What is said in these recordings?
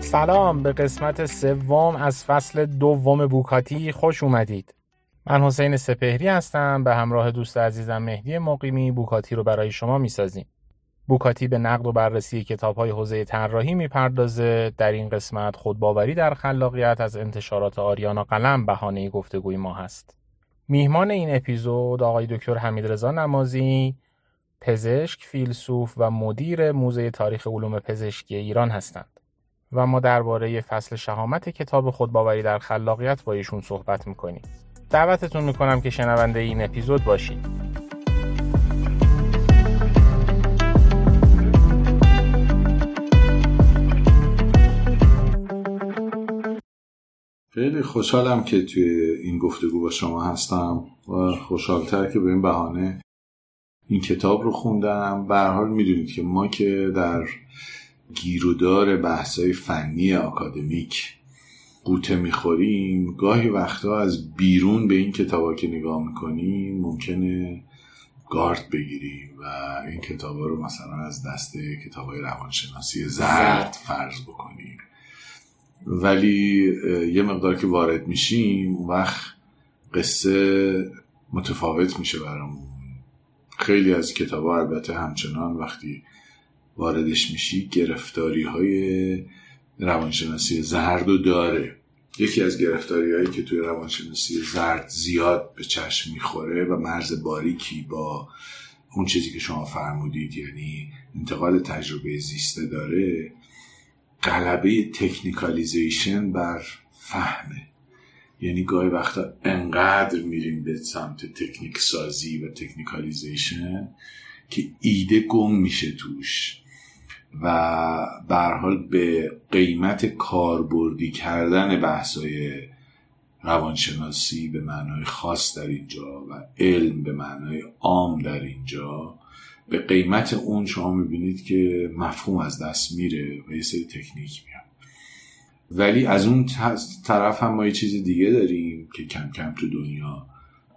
سلام به قسمت سوم از فصل دوم بوکاتی خوش اومدید. من حسین سپهری هستم به همراه دوست عزیزم مهدی مقیمی بوکاتی رو برای شما می‌سازیم. بوکاتی به نقد و بررسی کتاب های حوزه طراحی می‌پردازه در این قسمت خودباوری در خلاقیت از انتشارات آریانا قلم بهانه گفتگوی ما هست. میهمان این اپیزود آقای دکتر حمیدرضا نمازی پزشک، فیلسوف و مدیر موزه تاریخ علوم پزشکی ایران هستند. و ما درباره فصل شهامت کتاب خودباوری در خلاقیت با ایشون صحبت می‌کنیم دعوتتون می‌کنم که شنونده این اپیزود باشید خیلی خوشحالم که توی این گفتگو با شما هستم و خوشحالتر که به این بهانه این کتاب رو خوندم. به حال می‌دونید که ما که در گیرودار بحثای فنی اکادمیک قوطه می‌خوریم گاهی وقتا از بیرون به این کتابا که نگاه می‌کنیم ممکنه گارد بگیریم و این کتابا رو مثلا از دسته کتاب های روانشناسی زرد فرض بکنیم. ولی یه مقدار که وارد میشیم اون وقت قصه متفاوت میشه برامون. خیلی از کتاب البته همچنان وقتی واردش میشی گرفتاری های روانشناسی زرد و داره. یکی از گرفتاری هایی که توی روانشناسی زرد زیاد به چشم می‌خوره و مرز باریکی با اون چیزی که شما فرمودید یعنی انتقال تجربه زیسته داره غلبه technicalization بر فهمه. یعنی گاهی وقتا انقدر میریم به سمت تکنیک سازی و technicalization که ایده گم میشه توش. و به حال به قیمت کاربردی کردن بحثای روانشناسی به معنای خاص در اینجا و علم به معنای عام در اینجا به قیمت اون شما می‌بینید که مفهوم از دست میره و یه سری تکنیک میاد. ولی از اون طرف هم ما یه چیز دیگه داریم که کم کم تو دنیا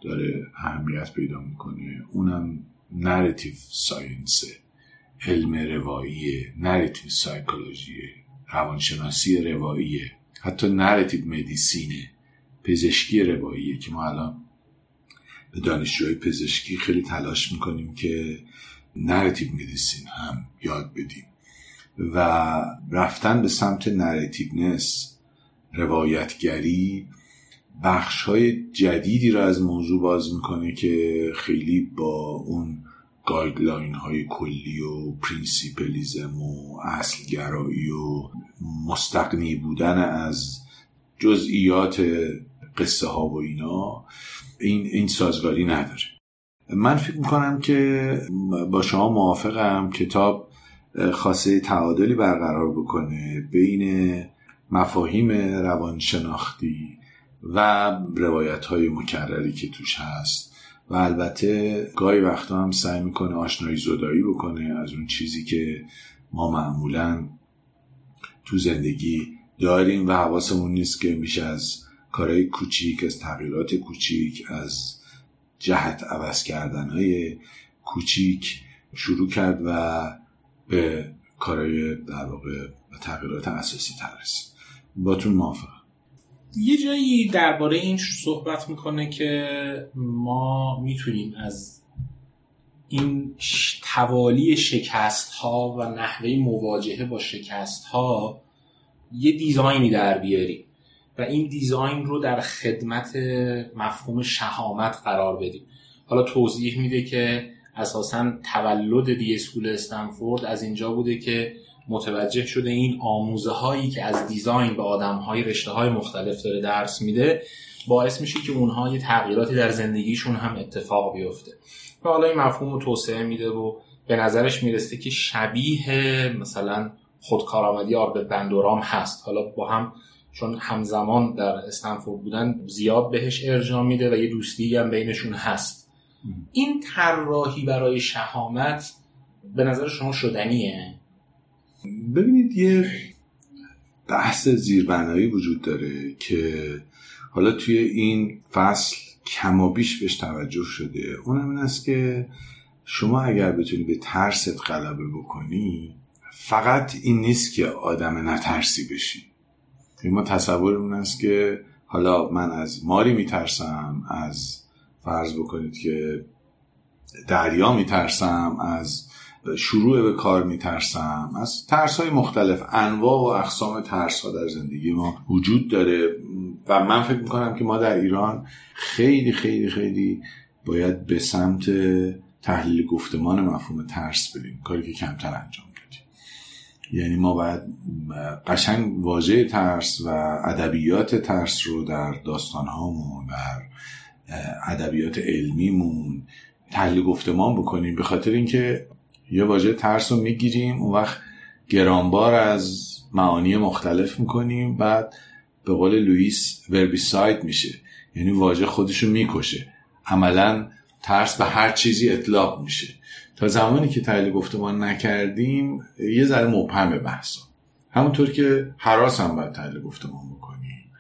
داره اهمیت پیدا می‌کنه. اونم narrative science ه علم روایی narrative psychology روانشناسی روایی حتی narrative medicine ه پزشکی روایی که ما الان به دانشجوهای پزشکی خیلی تلاش می‌کنیم که narrative medicine هم یاد بدیم. و رفتن به سمت narrativeness روایتگری بخش های جدیدی را از موضوع باز می‌کنه که خیلی با اون guideline های کلی و principlism و اصلگرایی و مستغنی بودن از جزئیات قصه ها و اینا این, این سازگاری نداره. من فکر می‌کنم که با شما موافقم. کتاب خاصه تعادلی برقرار بکنه بین مفاهیم روانشناختی و روایت های مکرری که توش هست. و البته گاهی وقتا هم سعی می‌کنه آشنایی زدایی بکنه از اون چیزی که ما معمولا تو زندگی داریم. و حواسمون نیست که میشه از کارهای کوچیک از تغییرات کوچیک از جهت عوض کردن های کوچیک شروع کرد و به کارهای در واقع تغییرات اساسی تر رسید. باتون موافقم. یه جایی درباره این صحبت می‌کنه که ما می‌تونیم از این توالی شکست ها و نحوه مواجهه با شکست ها یه دیزاینی در بیاریم. و این دیزاین رو در خدمت مفهوم شهامت قرار بدیم. حالا توضیح میده که اساسا تولد دی اسکول استنفورد از اینجا بوده که متوجه شده این آموزه هایی که از دیزاین به آدم های رشته های مختلف داره درس میده باعث میشه که اونها یه تغییراتی در زندگیشون هم اتفاق بیفته. و حالا این مفهوم رو توسعه میده و به نظرش می‌رسه که شبیه مثلا خودکارآمدی آربت بندورام هست. حالا با هم چون همزمان در استنفورد بودن زیاد بهش ارجاع میده و یه دوستی هم بینشون هست. این طراحی برای شهامت به نظر شما شدنیه؟ ببینید یه بحث زیربنایی وجود داره که حالا توی این فصل کم و بیش بهش توجه شده. اونم این است که شما اگر بتونی به ترست غلبه بکنی فقط این نیست که آدم نترسی بشی. ما تصور اون است که حالا من از ماری میترسم از فرض بکنید که دریا میترسم از شروع به کار میترسم از ترس های مختلف انواع و اقسام ترس ها در زندگی ما وجود داره و من فکر می‌کنم که ما در ایران خیلی خیلی خیلی باید به سمت تحلیل گفتمان مفهوم ترس بریم کاری که کمتر انجام یعنی ما باید قشنگ واژه ترس و ادبیات ترس رو در داستانهامون در ادبیات علمیمون تحلیل گفتمان بکنیم به خاطر اینکه یه واژه ترس رو می‌گیریم اون وقت گرانبار از معانی مختلف می‌کنیم بعد به قول لوئیس وربیساید میشه. یعنی واژه خودشو می‌کشه. عملا ترس به هر چیزی اطلاق میشه. تا زمانی که تحلیل گفتمان نکردیم یه ذره مبهم بحثا. همونطور که حراس هم باید تحلیل گفتمان بکنیم.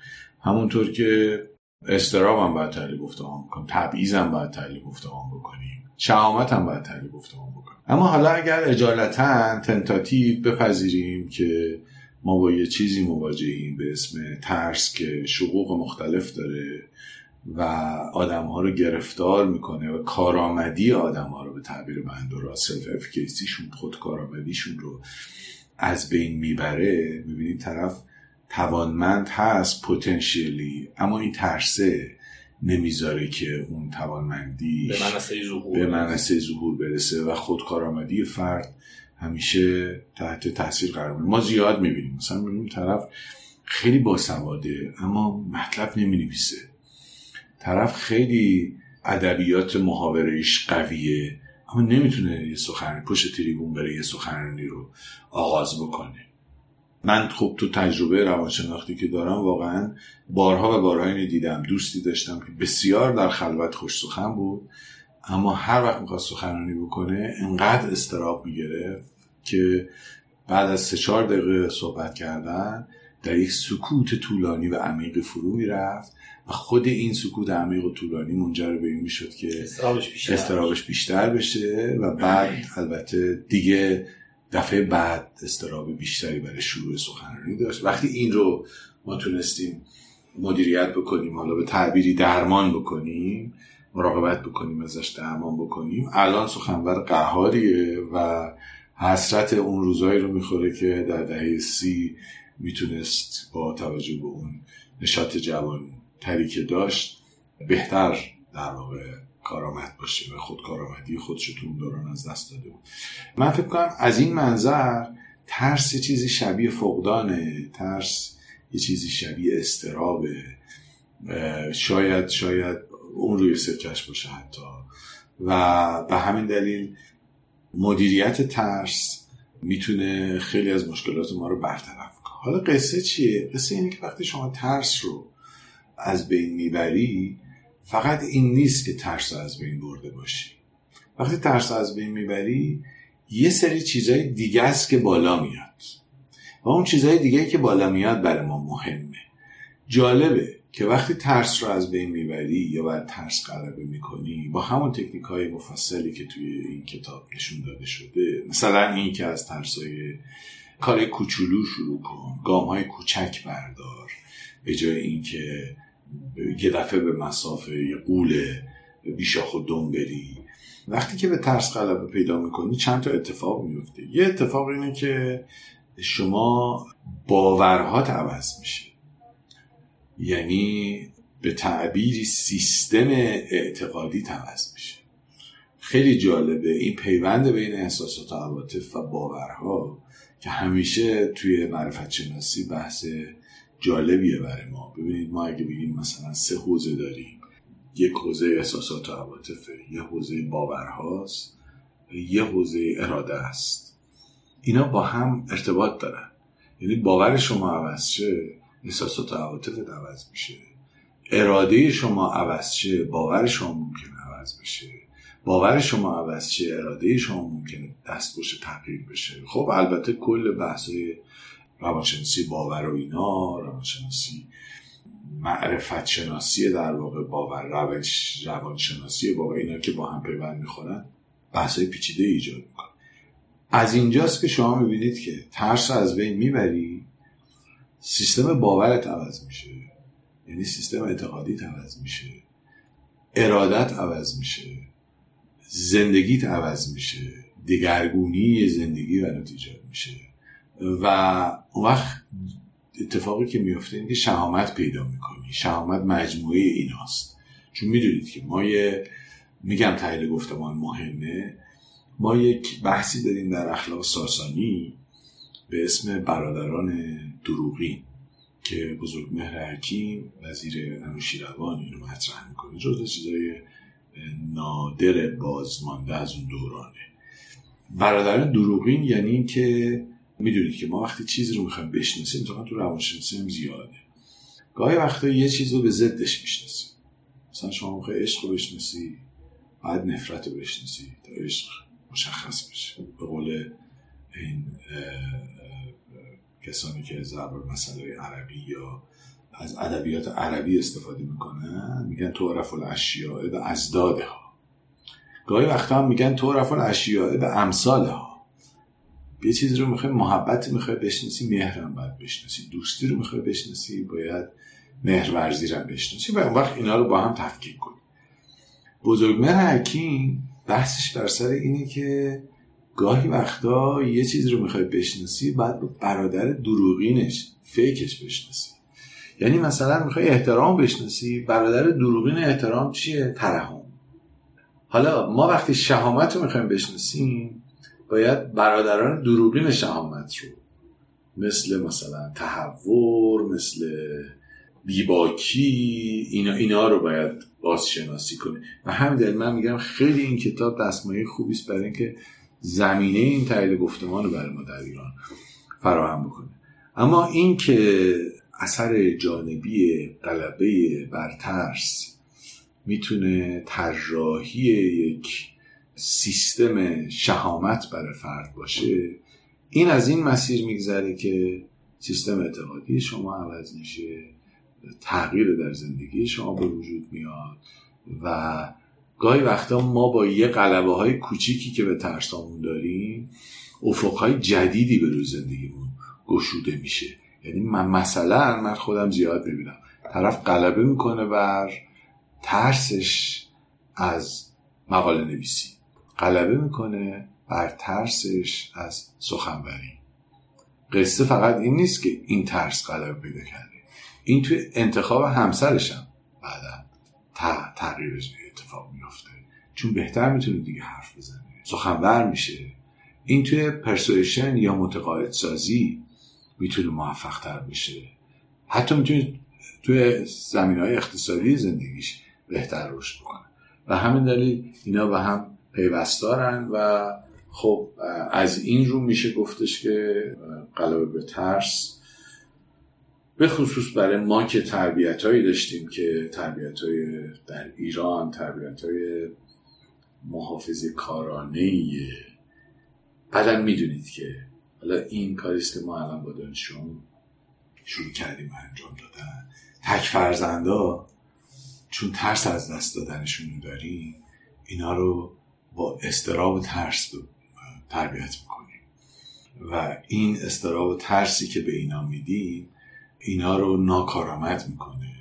همونطور که استراب هم باید تحلیل گفتمان بکنیم. تبعیض هم باید تحلیل گفتمان بکنیم. شهامت هم باید تحلیل گفتمان بکنیم. اما حالا اگر اجالتا تنتاتیو بپذیریم که ما با یه چیزی مواجهیم به اسم ترس که شقوق مختلف داره و آدم ها رو گرفتار می‌کنه و کارآمدی آدم ها رو به تعبیر بندورا سلف افکیسیشون خود کارآمدیشون رو از بین می‌بره. می‌بینید طرف توانمند هست پوتنشیلی اما این ترسه نمی‌ذاره که اون توانمندی به منصه ظهور به منصه ظهور برسه و خودکارآمدی فرد همیشه تحت تاثیر قرار می‌گیره. ما زیاد می‌بینیم. مثلا می‌بینیم طرف خیلی باسواده اما مطلب نمی‌نویسه. طرف خیلی ادبیات محاورهش قویه اما نمی‌تونه یه سخنرانی پشت تریبون بره یه سخنرانی رو آغاز بکنه. من خب تو تجربه روانشناختی که دارم واقعا بارها و بارها اینو دیدم دوستی داشتم که بسیار در خلوت خوش سخن بود اما هر وقت می‌خواست سخنرانی بکنه انقدر استراب می‌گرفت که بعد از سه چهار دقیقه صحبت کردن در یک سکوت طولانی و عمیق فرو می‌رفت و خود این سکوت عمیق و طولانی منجر به این می‌شد که استرابش بیشتر, استرابش بیشتر بشه و بعد البته دیگه دفعه بعد استراب بیشتری برای شروع سخنرانی داشت. وقتی این رو ما تونستیم مدیریت بکنیم حالا به تعبیری درمان بکنیم مراقبت بکنیم ازش درمان بکنیم الان سخنور قهاریه و حسرت اون روزایی رو می‌خوره که در دهه سی می‌تونست با توجه به اون نشاط جوان تری که داشت بهتر در واقع کارآمد باشه و خود کارآمدی خودش تو دوران از دست داده بود. من فکر کنم از این منظر ترس یه چیزی شبیه فقدانه ترس یه چیزی شبیه استرابه شاید شاید اون روی سکش باشه حتی. و به همین دلیل مدیریت ترس می‌تونه خیلی از مشکلات ما رو برطرف حالا قصه چیه؟ قصه اینه که وقتی شما ترس رو از بین می‌بری فقط این نیست که ترس رو از بین برده باشی. وقتی ترس رو از بین می‌بری یه سری چیزهای دیگه است که بالا میاد. و اون چیزهای دیگه که بالا میاد برای ما مهمه. جالبه که وقتی ترس رو از بین می‌بری یا باید ترس غلبه می‌کنی با همون تکنیک های مفصلی که توی این کتاب نشون داده شده مثلا این که از ترس های کار کوچولو شروع کن. گام های کوچک بردار. به جای اینکه یه دفعه به مسافه یه قول بیشاخ و دم بری. وقتی که به ترس غلبه پیدا می‌کنی چند تا اتفاق میفته یه اتفاق اینه که شما باورهات عوض میشه. یعنی به تعبیری سیستم اعتقادی عوض میشه. خیلی جالبه. این پیوند بین احساسات و عواطف و باورها که همیشه توی معرفت شناسی بحث جالبیه برای ما. ببینید ما اگه بگیم مثلا سه حوزه داریم. یک حوزه احساسات و عواطفه یه حوزه باورهاست یه حوزه اراده است. اینا با هم ارتباط دارن. یعنی باور شما عوض شه احساسات و عواطفت عوض میشه. اراده شما عوض شه باور شما ممکنه عوض بشه. باور شما عوض شه اراده شما ممکنه دست باشه تغییر بشه. خب البته کل بحث روانشناسی باور و اینا روانشناسی معرفت شناسی در واقع باور روش روانشناسی باور اینا که با هم پیوند می‌خورن بحثای پیچیده ایجاد می‌کنه. از اینجاست که شما می‌بینید که ترس از بین می‌بری سیستم باورت عوض میشه. یعنی سیستم اعتقادی عوض میشه. ارادت عوض میشه. زندگیت عوض میشه. دگرگونی زندگی برات ایجاد میشه. و اون وقت اتفاقی که میفته اینه که شهامت پیدا می‌کنی. شهامت مجموعه ایناست. چون می‌دونید که ما یه میگم تحلیل گفتمان مهمه. ما یک بحثی داریم در اخلاق ساسانی به اسم برادران دروغین که بزرگ مهر حکیم وزیر انوشیروان اینو مطرح می‌کنه. جز چیزای نادر بازمانده از اون دورانه. برادران دروغین یعنی اینکه می‌دونید که ما وقتی چیزی رو می‌خوایم بشناسیم تو تو روانشناسی هم زیاده. گاهی وقتا یه چیز رو به ضدش می‌شناسیم. مثلا شما می‌خوای عشق رو بشناسی باید نفرت رو بشناسی تا عشق مشخص بشه. به قول این کسانی که زبر مسئله عربی یا از ادبیات عربی استفاده می‌کنن میگن تعرف الاشیاء به ازداده ها گاهی وقتا هم میگن تعرف الاشیاء به امثال ها یه چیزی رو می‌خوای محبت می‌خوای بشناسی مهرم باید بشناسی. دوستی رو می‌خوای بشناسی باید مهرورزی رو بشناسی. و اون وقت اینا رو با هم تفکیک کنی. بزرگمهر حکیم بحثش در سر اینه که گاهی وقتا یه چیز رو می‌خوای بشناسی بعد برادر دروغینش فیکش بشناسی. یعنی مثلا می‌خوای احترام بشناسی برادر دروغین احترام چیه؟ ترحم. حالا ما وقتی شهامت رو می‌خوایم بشناسیم باید برادران دروغین شهامت رو مثل مثلا تحور مثل بیباکی اینا, اینا رو باید بازشناسی کنیم و همین دلیل من میگم خیلی این کتاب دستمایه خوبی است برای اینکه زمینه این تحلیل گفتمان رو برای ما در ایران فراهم بکنه. اما این که اثر جانبی غلبه بر ترس می‌تونه طراحی یک سیستم شهامت برای فرد باشه. این از این مسیر میگذره که سیستم اعتقادی شما عوض میشه تغییر در زندگی شما به وجود میاد و گاهی وقتا ما با یه قلبه های کوچیکی که به ترسامون داریم افقهای جدیدی به روی زندگیمون گشوده میشه. یعنی من مثلا من خودم زیاد ببینم طرف غلبه می‌کنه بر ترسش از مقاله نویسی. غلبه می‌کنه بر ترسش از سخنوری. قصه فقط این نیست که این ترس غلبه پیدا کرده. این توی انتخاب همسرش هم بعدا تغییرش اتفاق میافته. چون بهتر می‌تونه دیگه حرف بزنه. سخنور میشه. این توی پرسویشن یا متقاعد سازی می‌تونه موفق تر بشه. حتی می‌تونه توی زمین های اقتصادی زندگیش بهتر رشد بکنه. و همین دلیل اینا به هم پیوستارن و خب از این رو میشه گفتش که قلبه به ترس به خصوص برای ما که تربیت هایی داشتیم که تربیت های در ایران تربیت های محافظ کارانه بعدا می‌دونید که حالا این کاریست که ما الان با دانشون شروع کردیم و انجام دادن. تک فرزندا چون ترس از دست دادنشون داریم اینا رو با استراب و ترس تربیت می‌کنیم. و این استراب و ترسی که به اینا میدیم اینا رو ناکارآمد می‌کنه.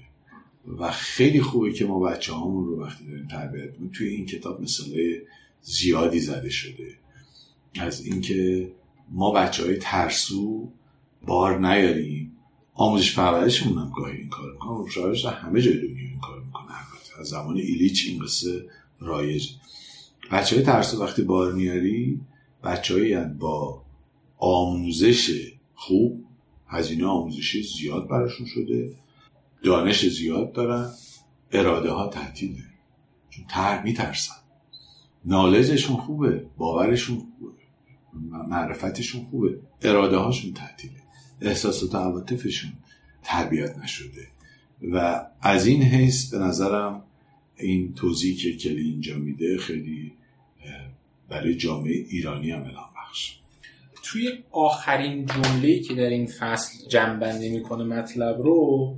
و خیلی خوبه که ما بچه هامون رو وقتی داریم تربیت می‌کنیم توی این کتاب مثاله زیادی زده شده. از اینکه ما بچه های ترسو بار نیاریم. آموزش پرورشمون هم گاهی این کار پرورش همه جای دنیا این کار می‌کنه. از زمان ایلیچ این قصه رایج بچه های ترسو وقتی بار میاری بچه با آموزش خوب هزینه آموزشی زیاد براشون شده دانش زیاد دارن اراده ها تعطیله چون تر میترسن. نالجشون خوبه باورشون معرفتشون خوبه. اراده هاشون تعطیله. احساسات و عواطفشون تربیت نشده. و از این حیث به نظرم این توضیحی که کلی اینجا میده خیلی برای جامعه ایرانی هم الان بخش. توی آخرین جمله که در این فصل جنبنده می‌کنه مطلب رو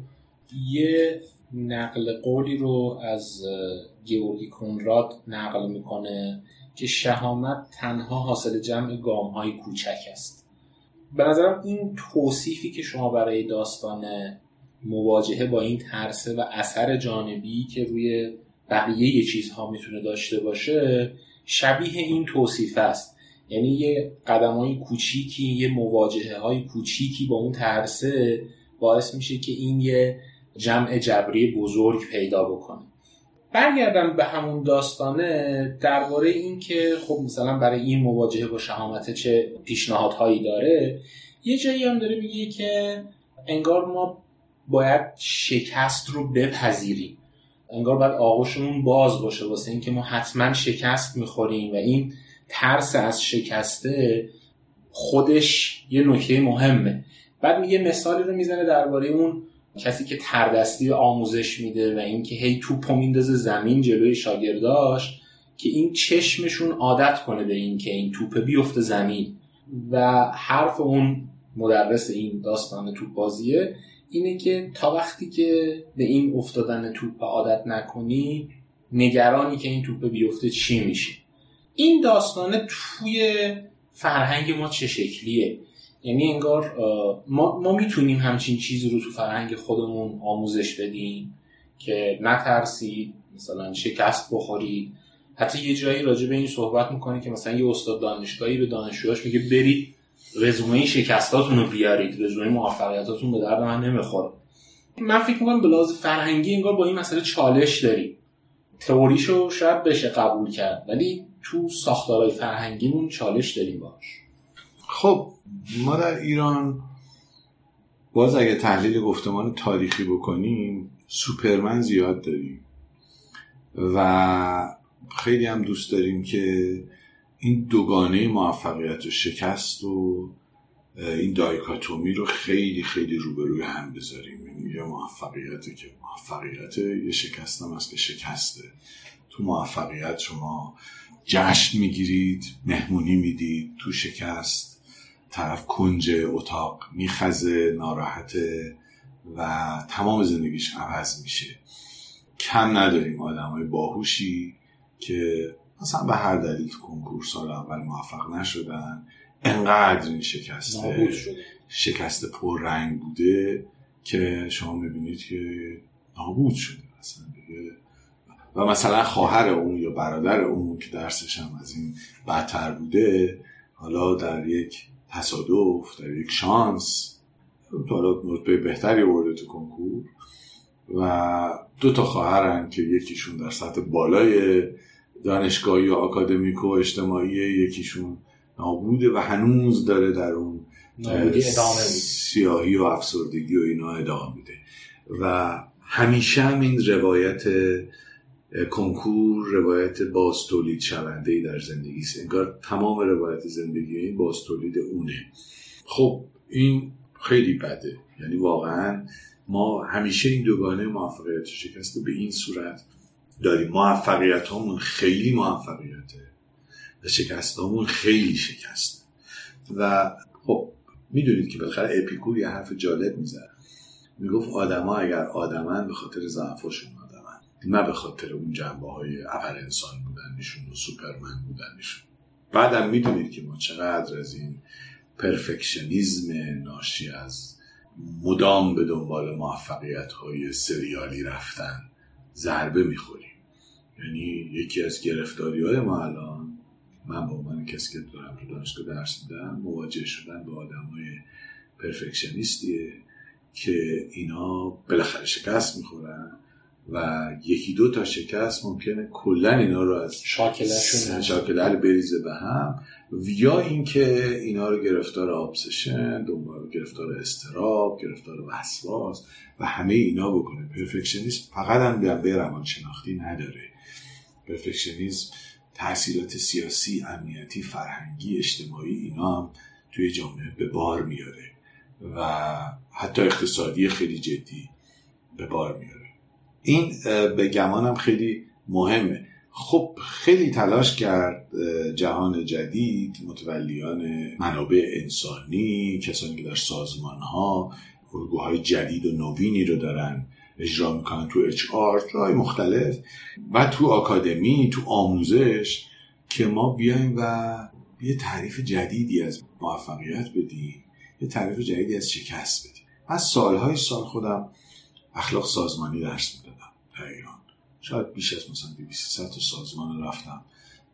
یه نقل قولی رو از گیورگی کنراد نقل می‌کنه. که شهامت تنها حاصل جمع گام های کوچک است. به نظرم این توصیفی که شما برای داستان مواجهه با این ترسه و اثر جانبی که روی بقیه چیزها می‌تونه داشته باشه شبیه این توصیف است. یعنی یه قدم های کوچیکی یه مواجهه های کوچیکی با اون ترسه باعث میشه که این یه جمع جبری بزرگ پیدا بکنه. برگردم به همون داستانه درباره این که خب مثلا برای این مواجهه با شهامت چه پیشنهادهایی داره یه جایی هم داره میگه که انگار ما باید شکست رو بپذیریم. انگار باید آغوشمون باز باشه واسه اینکه ما حتما شکست می‌خوریم و این ترس از شکسته خودش یه نکته مهمه. بعد میگه مثالی رو می‌زنه درباره اون کسی که تردستی آموزش میده و اینکه هی توپو میندازه زمین جلوی شاگرداش که این چشمشون عادت کنه به این که این توپ بیفته زمین. و حرف اون مدرس این داستان توپ بازیه اینه که تا وقتی که به این افتادن توپ عادت نکنی نگرانی که این توپ بیفته چی میشه؟ این داستانه توی فرهنگ ما چه شکلیه؟ یعنی انگار ما, ما می‌تونیم همچین چیزی رو تو فرهنگ خودمون آموزش بدیم که نترسید مثلا شکست بخورید. حتی یه جایی راجع به این صحبت می‌کنه که مثلا یه استاد دانشگاهی به دانشجوهاش میگه برید رزومه شکستاتون رو بیارید رزومه موفقیتاتون به درد من نمی‌خوره. من فکر می‌کنم به فرهنگی انگار با این مسئله چالش داریم. تئوریشو شاید بشه قبول کرد ولی تو ساختارهای فرهنگیمون چالش داریم باش خب ما در ایران باز اگه تحلیل گفتمان تاریخی بکنیم سوپرمن زیاد داریم و خیلی هم دوست داریم که این دوگانه موفقیت و شکست و این دایکاتومی رو خیلی خیلی روبروی هم بذاریم. یعنی یه موفقیت که موفقیت یه شکست هم هست که شکسته. تو موفقیت شما جشن می‌گیرید مهمونی می‌دید تو شکست طرف کنج اتاق میخزه ناراحته و تمام زندگیش عوض میشه. کم نداریم آدم های باهوشی که مثلا به هر دلیل تو کنکور سال اول موفق نشدن انقدر این شکسته شکست پر رنگ بوده که شما می‌بینید که نابود شده مثلا و مثلا خواهر اون یا برادر اون که درسش هم از این بدتر بوده حالا در یک تصادف در یک شانس. حالا رتبه بهتری برده تو کنکور. و دو تا خواهرن که یکیشون در سطح بالای دانشگاهی و آکادمیک و اجتماعی یکیشون نابوده و هنوز داره در اون سیاهی و افسردگی و اینا ادامه میده. و همیشه هم این روایت کنکور روایت باز تولید شونده ای در زندگی است. انگار تمام روایت زندگی این باز تولید اونه. خب این خیلی بده. یعنی واقعا ما همیشه این دوگانه موفقیت شکسته به این صورت داریم. موفقیت همون خیلی موفقیته و شکست همون خیلی شکسته. و خب می‌دونید که بالاخره اپیکور یه حرف جالب می‌زد می‌گفت آدما اگر آدمن به خاطر ضعفشون نه به خاطر اون جنبه های اول انسان بودنشون و سوپرمن بودنشون. بعدم می‌دونید که ما چقدر از این پرفکشنیزم ناشی از مدام به دنبال موفقیت های سریالی رفتن ضربه می‌خوریم. یعنی یکی از گرفتاری های ما الان من به عنوان کسی که دارم تو دانشگاه درس میدم مواجه شدن به آدم های پرفکشنیستیه که اینا بالاخره شکست می‌خورن. و یکی دو تا شکست ممکنه کلا اینا رو از شاکله بریزه به هم. یا اینکه اینا رو گرفتار آبسشن دنبال گرفتار استراب گرفتار وسواس و همه اینا بکنه. پرفکشنیسم فقط هم به روان شناختی نداره. پرفکشنیسم تاثیرات سیاسی امنیتی فرهنگی اجتماعی اینا هم توی جامعه به بار میاره و حتی اقتصادی خیلی جدی به بار میاره. این به گمانم خیلی مهمه. خب خیلی تلاش کرد جهان جدید متولیان منابع انسانی کسانی که در سازمان ها الگوهای جدید و نوینی رو دارن اجرا می‌کنن تو اچ آر جای مختلف و تو آکادمی تو آموزش که ما بیایم و یه تعریف جدیدی از موفقیت بدیم یه تعریف جدیدی از شکست بدیم. از سالهای سال خودم اخلاق سازمانی درس می‌دادم در ایران. شاید بیش از مثلا 200 تا سازمان رفتم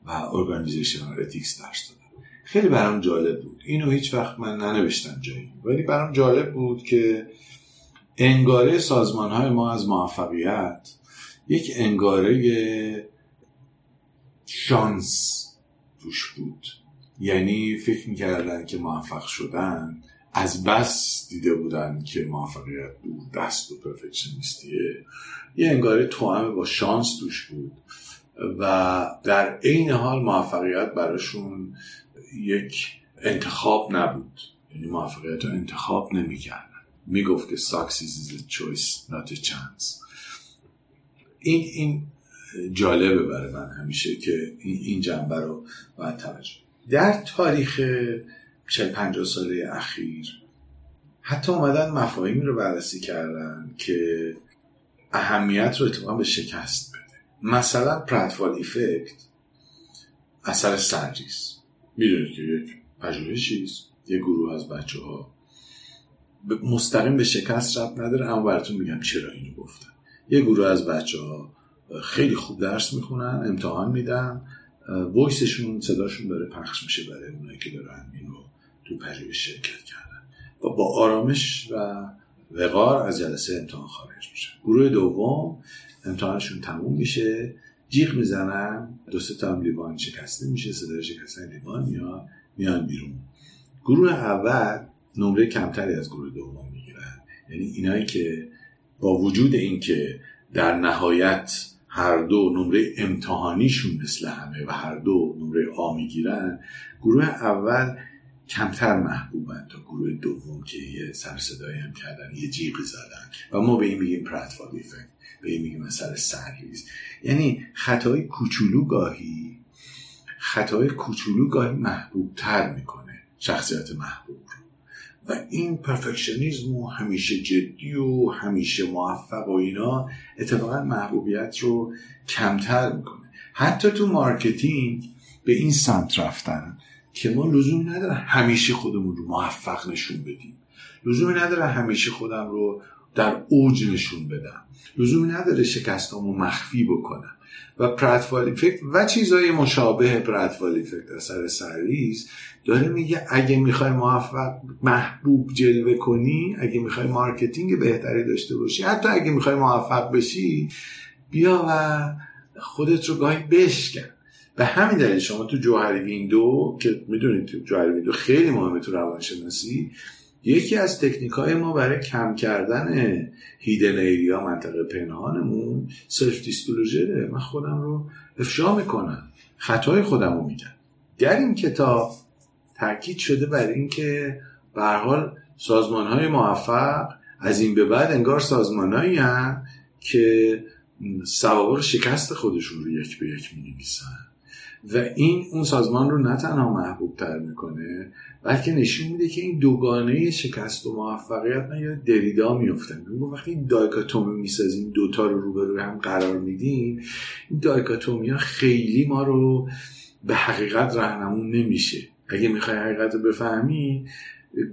و organization ethics درس دادم. خیلی برام جالب بود. اینو هیچ وقت من ننوشتم جایی ولی برام جالب بود که انگاره سازمان های ما از موفقیت یک انگاره شانس توش بود. یعنی فکر می‌کردن که موفق شدن از بس دیده بودن که موفقیت دور دست و پرفکشنیستیه. یه انگاره توامه با شانس توش بود. و در عین حال موفقیت براشون یک انتخاب نبود. یعنی موفقیت رو انتخاب نمی‌کردن. می‌گفت که success is a choice not a chance. این این جالبه برای من همیشه که این جنبه رو باید توجه در تاریخ 40 50 ساله اخیر حتی اومدن مفاهیمی رو بررسی کردن که اهمیت رو اتفاقا به شکست بده. مثلا پرتفال ایفکت اثر سرریز می‌دونید که یک پژوهشی یه گروه از بچه ها مستقیم به شکست رب نداره اما براتون میگم چرا اینو گفتن یه گروه از بچه ها خیلی خوب درس می‌خونن امتحان میدن ویسشون صداشون داره پخش میشه برای اونایی که دارن اینو تو پژوهش شرکت کردن. و با آرامش و وقار از جلسه امتحان خارج میشه. گروه دوم امتحانشون تموم میشه. جیغ می‌زنن. دو سه تا لیوان شکسته میشه. صدای شکستن لیوان یا میان بیرون. گروه اول نمره کمتری از گروه دوم می‌گیرن. یعنی اینایی که با وجود اینکه در نهایت هر دو نمره امتحانیشون مثل همه و هر دو نمره آ می‌گیرن گروه اول کمتر محبوبن تا گروه دوم که یه سر صدایی هم کردن یه جیغ زدن. و ما به این میگیم پرتفال ایفکت به این میگیم مثلا سرریز. یعنی خطای کوچولو گاهی خطای کوچولو گاهی محبوب تر می‌کنه شخصیت محبوب رو. و این perfectionism و همیشه جدی و همیشه موفق و اینا اتفاقا محبوبیت رو کمتر می‌کنه. حتی تو marketing به این سمت رفتن که ما لزومی نداره همیشه خودمون رو موفق نشون بدیم. لزومی نداره همیشه خودم رو در اوج نشون بدم. لزومی نداره شکستامو مخفی بکنم. و pratfall effect و چیزهای مشابه pratfall effect اثر سرریز داره میگه اگه می‌خوای موفق محبوب جلوه کنی اگه می‌خوای marketing بهتری داشته باشی حتی اگه می‌خوای موفق بشی بیا و خودت رو گاهی بشکن. به همین دلیل شما تو Johari window که می‌دونید تو Johari window خیلی مهمه تو روانشناسی یکی از تکنیک های ما برای کم کردن hidden area منطقه پنهانمون self-disclosure ه من خودم رو افشا می‌کنم. خطای خودم رو میگم. در این کتاب تاکید شده بر اینکه به حال سازمان های موفق از این به بعد انگار سازمانهایی که سوابق شکست خودشون رو یک به یک می و این اون سازمان رو نه تنها محبوب تر می‌کنه بلکه نشون میده که این دوگانه شکست و موفقیت من یاد دریدا میفتن وقتی دایکاتومی می‌سازیم دوتا رو روبروی هم قرار میدیم این دایکاتومی ها خیلی ما رو به حقیقت رهنمون نمیشه. اگه می‌خوای حقیقت رو بفهمی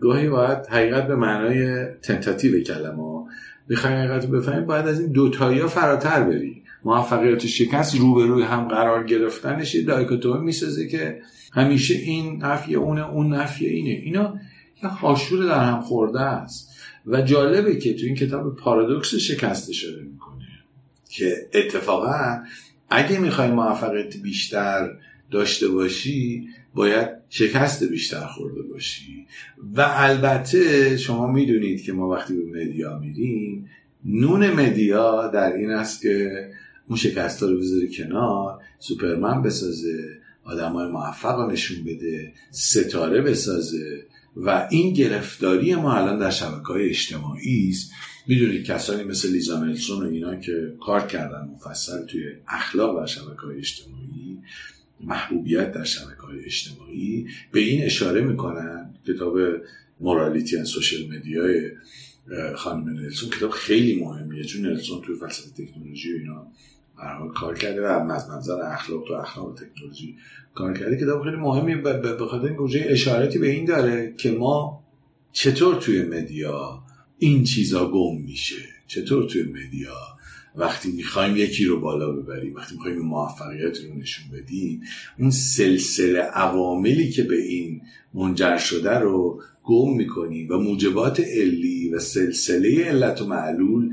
گاهی باید حقیقت به معنای تنتاتیو کلمه می‌خوای حقیقت رو بفهمی باید از این دوتایی ها فراتر بری. موفقیت و شکست روبروی هم قرار گرفتنش یه دایکاتومی می‌سازه که همیشه این نفی اونه اون نفی اینه. اینا یه هاشور در هم خورده است. و جالبه که تو این کتاب پارادوکس شکست اشاره می‌کنه که اتفاقا اگه می‌خوای موفقیت بیشتر داشته باشی باید شکست بیشتر خورده باشی. و البته شما می‌دونید که ما وقتی به مدیا میریم نون مدیا در این است که اون شکست رو بذاری کنار سوپرمن بسازه آدم های موفق رو نشون بده ستاره بسازه و این گرفتاری ما الان در شبکه های اجتماعی است. می‌دونید کسانی مثل لیزا نلسون و اینا که کار کردن مفصل توی اخلاق در شبکه های اجتماعی محبوبیت در شبکه های اجتماعی به این اشاره می‌کنن. کتاب morality and social media ی خانم نلسون کتاب خیلی مهمیه. چون نلسون توی فلسفه تکنولوژی و اینا حال کار کرده و از منظر اخلاق تو اخلاق و تکنولوژی کار کرده کتاب خیلی مهمی به خاطر اینکه اشارتی به این داره که ما چطور توی media این چیزا گم میشه؟ چطور توی media وقتی می‌خوایم یکی رو بالا ببریم وقتی می‌خوایم موفقیت رو نشون بدیم اون سلسله عواملی که به این منجر شده رو گم می‌کنیم و موجبات علی و سلسله علت و معلول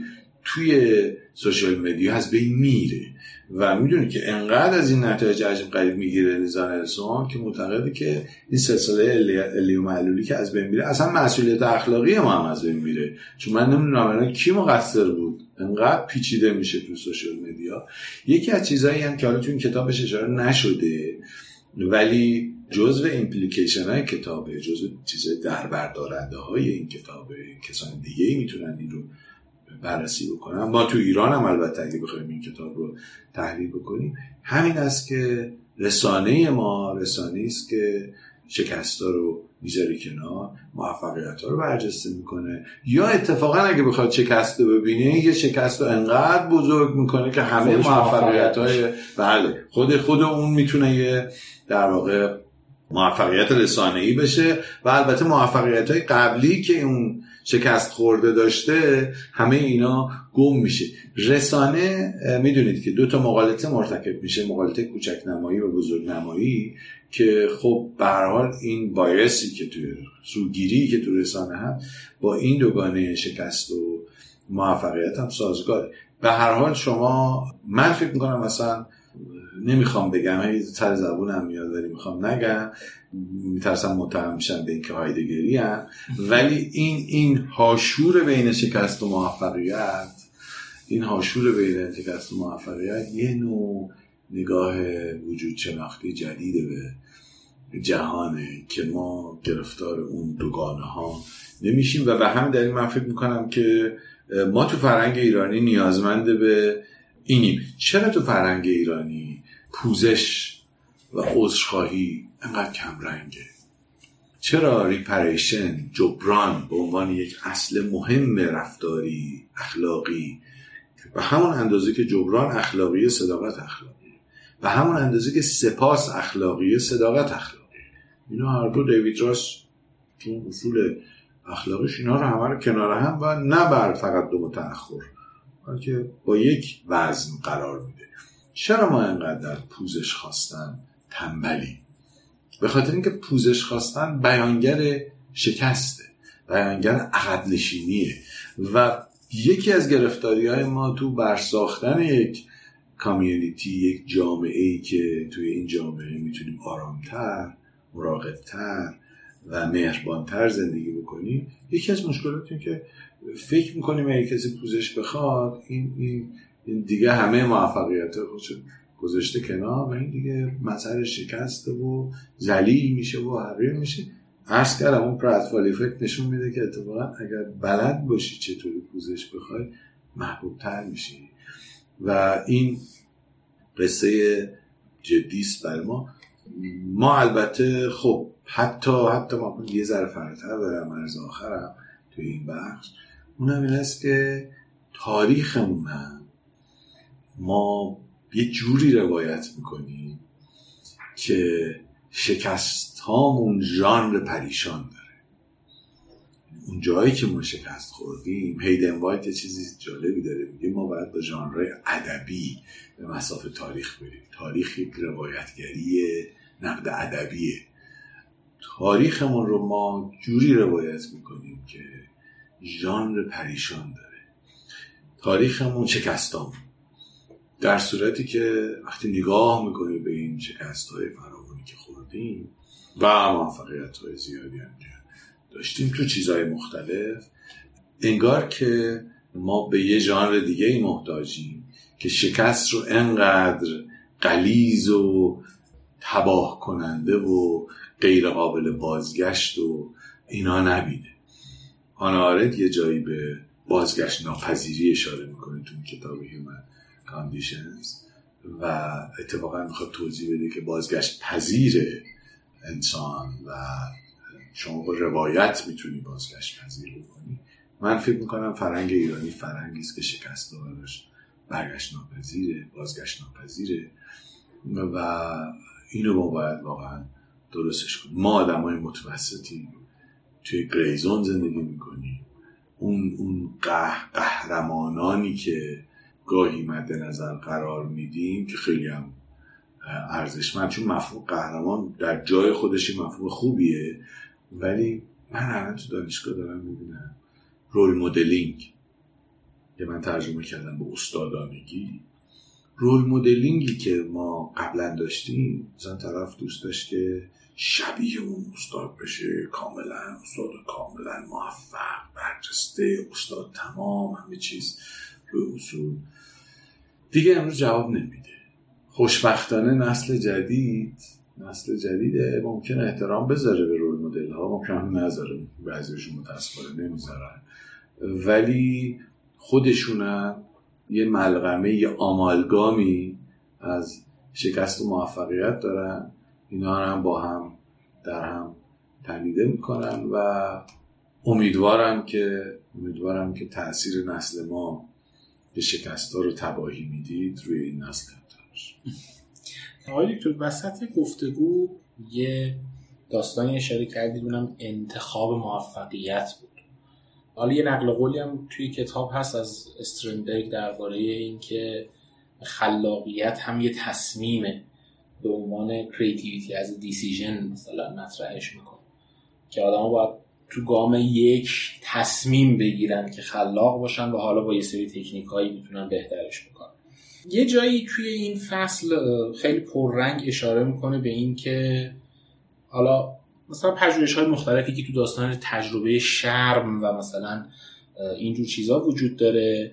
توی social media از بین میره. و می‌دونی که انقدر از این نتایج عجیب غریب می‌گیره لیزا نلسون که معتقده که این سلسله علی و معلولی که از بین میره اصلا مسئولیت اخلاقی ما هم از بین میره. چون من نمی‌دونم کی مقصر بود. انقدر پیچیده میشه تو social media یکی از چیزهایی هم که حالا تو این کتابش اشاره نشده ولی جزء ایمپلیکیشن های کتابه جزء چیزای دربردارنده های این کتابه کسان دیگه ای می‌تونن این رو بررسی بکنن ما تو ایران هم البته اگه بخوایم این کتاب رو تحلیل بکنیم همین است که رسانه ما رسانه است که شکستا رو می‌ذاره کنار موفقیت ها رو برجسته می‌کنه. یا اتفاقا اگه بخواد شکست رو ببینه یه شکست رو انقدر بزرگ می‌کنه که همه موفقیت های بله خود خود اون می‌تونه یه در واقع موفقیت رسانه ای بشه و البته موفقیت های قبلی که اون شکست خورده داشته همه اینا گم میشه. رسانه می‌دونید که دو تا مقالطه مرتکب میشه مقالطه کوچک نمایی و بزرگ نمایی که خب به حال این بایسی که توی سوگیری که تو رسانه هم با این دوگانه شکست و موفقیت هم سازگاره. به هر حال شما من فکر می‌کنم مثلا نمی‌خوام بگم. هی سر زبونم میاد ولی می‌خوام نگم. میترسم متهم میشن به اینکه هایدگری هم ولی این این هاشور بین شکست و موفقیت این هاشور بین شکست و موفقیت یه نوع نگاه وجود شناختی جدیده به جهانه که ما گرفتار اون دوگانه ها نمیشیم. و به همین دلیل من فکر می‌کنم که ما تو فرهنگ ایرانی نیازمند به اینیم. چرا تو فرهنگ ایرانی پوزش و عذرخواهی انقدر کم رنگه چرا ریپریشن جبران به عنوان یک اصل مهم رفتاری اخلاقی و همون اندازه که جبران اخلاقی صداقت اخلاقی و همون اندازه که سپاس اخلاقی صداقت اخلاقی. اینا هر دو دیوید راس چون اصول اخلاقیش اینا رو همه کنار هم و نه بر فقط دو تأخر که با یک وزن قرار میده چرا ما انقدر در پوزش خواستن تنبلی؟ به خاطر اینکه پوزش خواستن بیانگر شکسته بیانگر عقد نشینیه و یکی از گرفتاری های ما تو برساختن یک کامیونیتی یک جامعه ای که توی این جامعه می‌تونیم آرامتر مراقبتر و مهربانتر زندگی بکنیم یکی از مشکلات که فکر می‌کنیم اگه کسی پوزش بخواد این, این, دیگه همه موفقیت خودش گذاشته کنار و این دیگه مظهر شکسته و زلیل میشه و حقیر میشه. عرض کردم اون پراتفال افکت نشون میده که اتفاقا اگر بلد باشی چطوری پوزش بخوای محبوب تر میشی. و این قصه جدیست برای ما. ما البته خب حتی حتی ما یه ذره فراتر برم مرز آخرم توی این بخش. اونم این است که تاریخمون هم ما یه جوری روایت می‌کنیم که شکست هامون ژانر پریشان داره. اون جایی که ما شکست خوردیم هیدن وایت چیزی جالبی داره. میگه ما باید با ژانر ادبی به مسافه تاریخ بریم. تاریخ یک روایتگری نقد ادبیه. تاریخمون رو ما جوری روایت می‌کنیم که ژانر پریشان داره. تاریخمون شکستامون در صورتی که وقتی نگاه می‌کنیم به این شکست های فراوانی که خوردیم و موفقیت های زیادی هم داشتیم تو چیزهای مختلف انگار که ما به یه ژانر دیگه ای محتاجیم که شکست رو انقدر غلیظ و تباه کننده و غیر قابل بازگشت و اینا نبینه آرنت یه جایی به بازگشت ناپذیری اشاره می‌کنه تو کتاب human conditions و اتفاقا می‌خواد توضیح بده که بازگشت پذیر انسان و شما با روایت می‌تونی بازگشت پذیر بکنی. من فکر می‌کنم فرنگ ایرانی فرنگی است که شکست دارش برگشت ناپذیره بازگشت ناپذیره و اینو ما باید واقعا درستش کنیم. ما آدم های متوسطی توی گریزون زندگی می‌کنیم. اون اون قهرمانانی که گاهی مد نظر قرار میدیم که خیلی هم ارزشمند چون مفهوم قهرمان در جای خودش مفهوم خوبیه. ولی من الان تو دانشگاه دارم می‌بینم رول مدلینگ که من ترجمه کردم به استادانگی. رول مدلینگی که ما قبلا داشتیم مثلا طرف دوست داشت که شبیه اون استاد بشه کاملا استاد کاملا موفق برجسته استاد تمام همه چیز. روی اصول دیگه امروز جواب نمیده. خوشبختانه نسل جدید نسل جدید ممکن احترام بذاره به رول مدل ها ممکن نذاره. بعضیشون متاسفانه نمی‌ذارن. ولی خودشونم یه ملغمه یه آمالگامی از شکست و موفقیت دارن. اینا هم با هم در هم تنیده می‌کنن و امیدوارم که امیدوارم که تاثیر نسل ما به شکست رو تباهی می‌دید روی این نسل آقای دکتر وسط گفتگو یه داستانی اشاره کردید اونم انتخاب موفقیت بود. حالا یه نقل قولی هم توی کتاب هست از استرنبرگ درباره اینکه خلاقیت هم یه تصمیمه به عنوان کریتیویتی از دیسیژن مثلا مطرحش می‌کنه. که آدم باید تو گام یک تصمیم بگیرن که خلاق باشن و حالا با یه سری تکنیک هایی می‌تونن بهترش بکنن. یه جایی توی این فصل خیلی پررنگ اشاره می‌کنه به این که حالا مثلا پژوهش های مختلفی که تو داستان تجربه شرم و مثلا اینجور چیزا وجود داره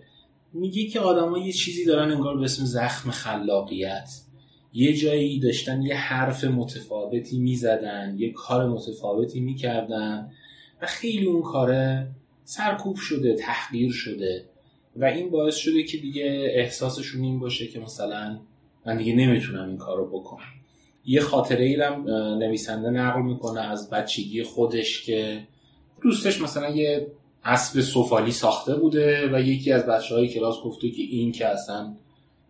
میگه که آدما یه چیزی دارن انگار به اسم زخم خلاقیت. یه جایی داشتن یه حرف متفاوتی می‌زدن یه کار متفاوتی می‌کردن. خیلی اون کاره سرکوب شده تحقیر شده و این باعث شده که دیگه احساسشون این باشه که مثلا من دیگه نمی‌تونم این کار رو بکنم. یه خاطره ای نویسنده نقل می‌کنه از بچگی خودش که دوستش مثلا یه اسب سفالی ساخته بوده و یکی از بچه های کلاس گفته که این که اصلا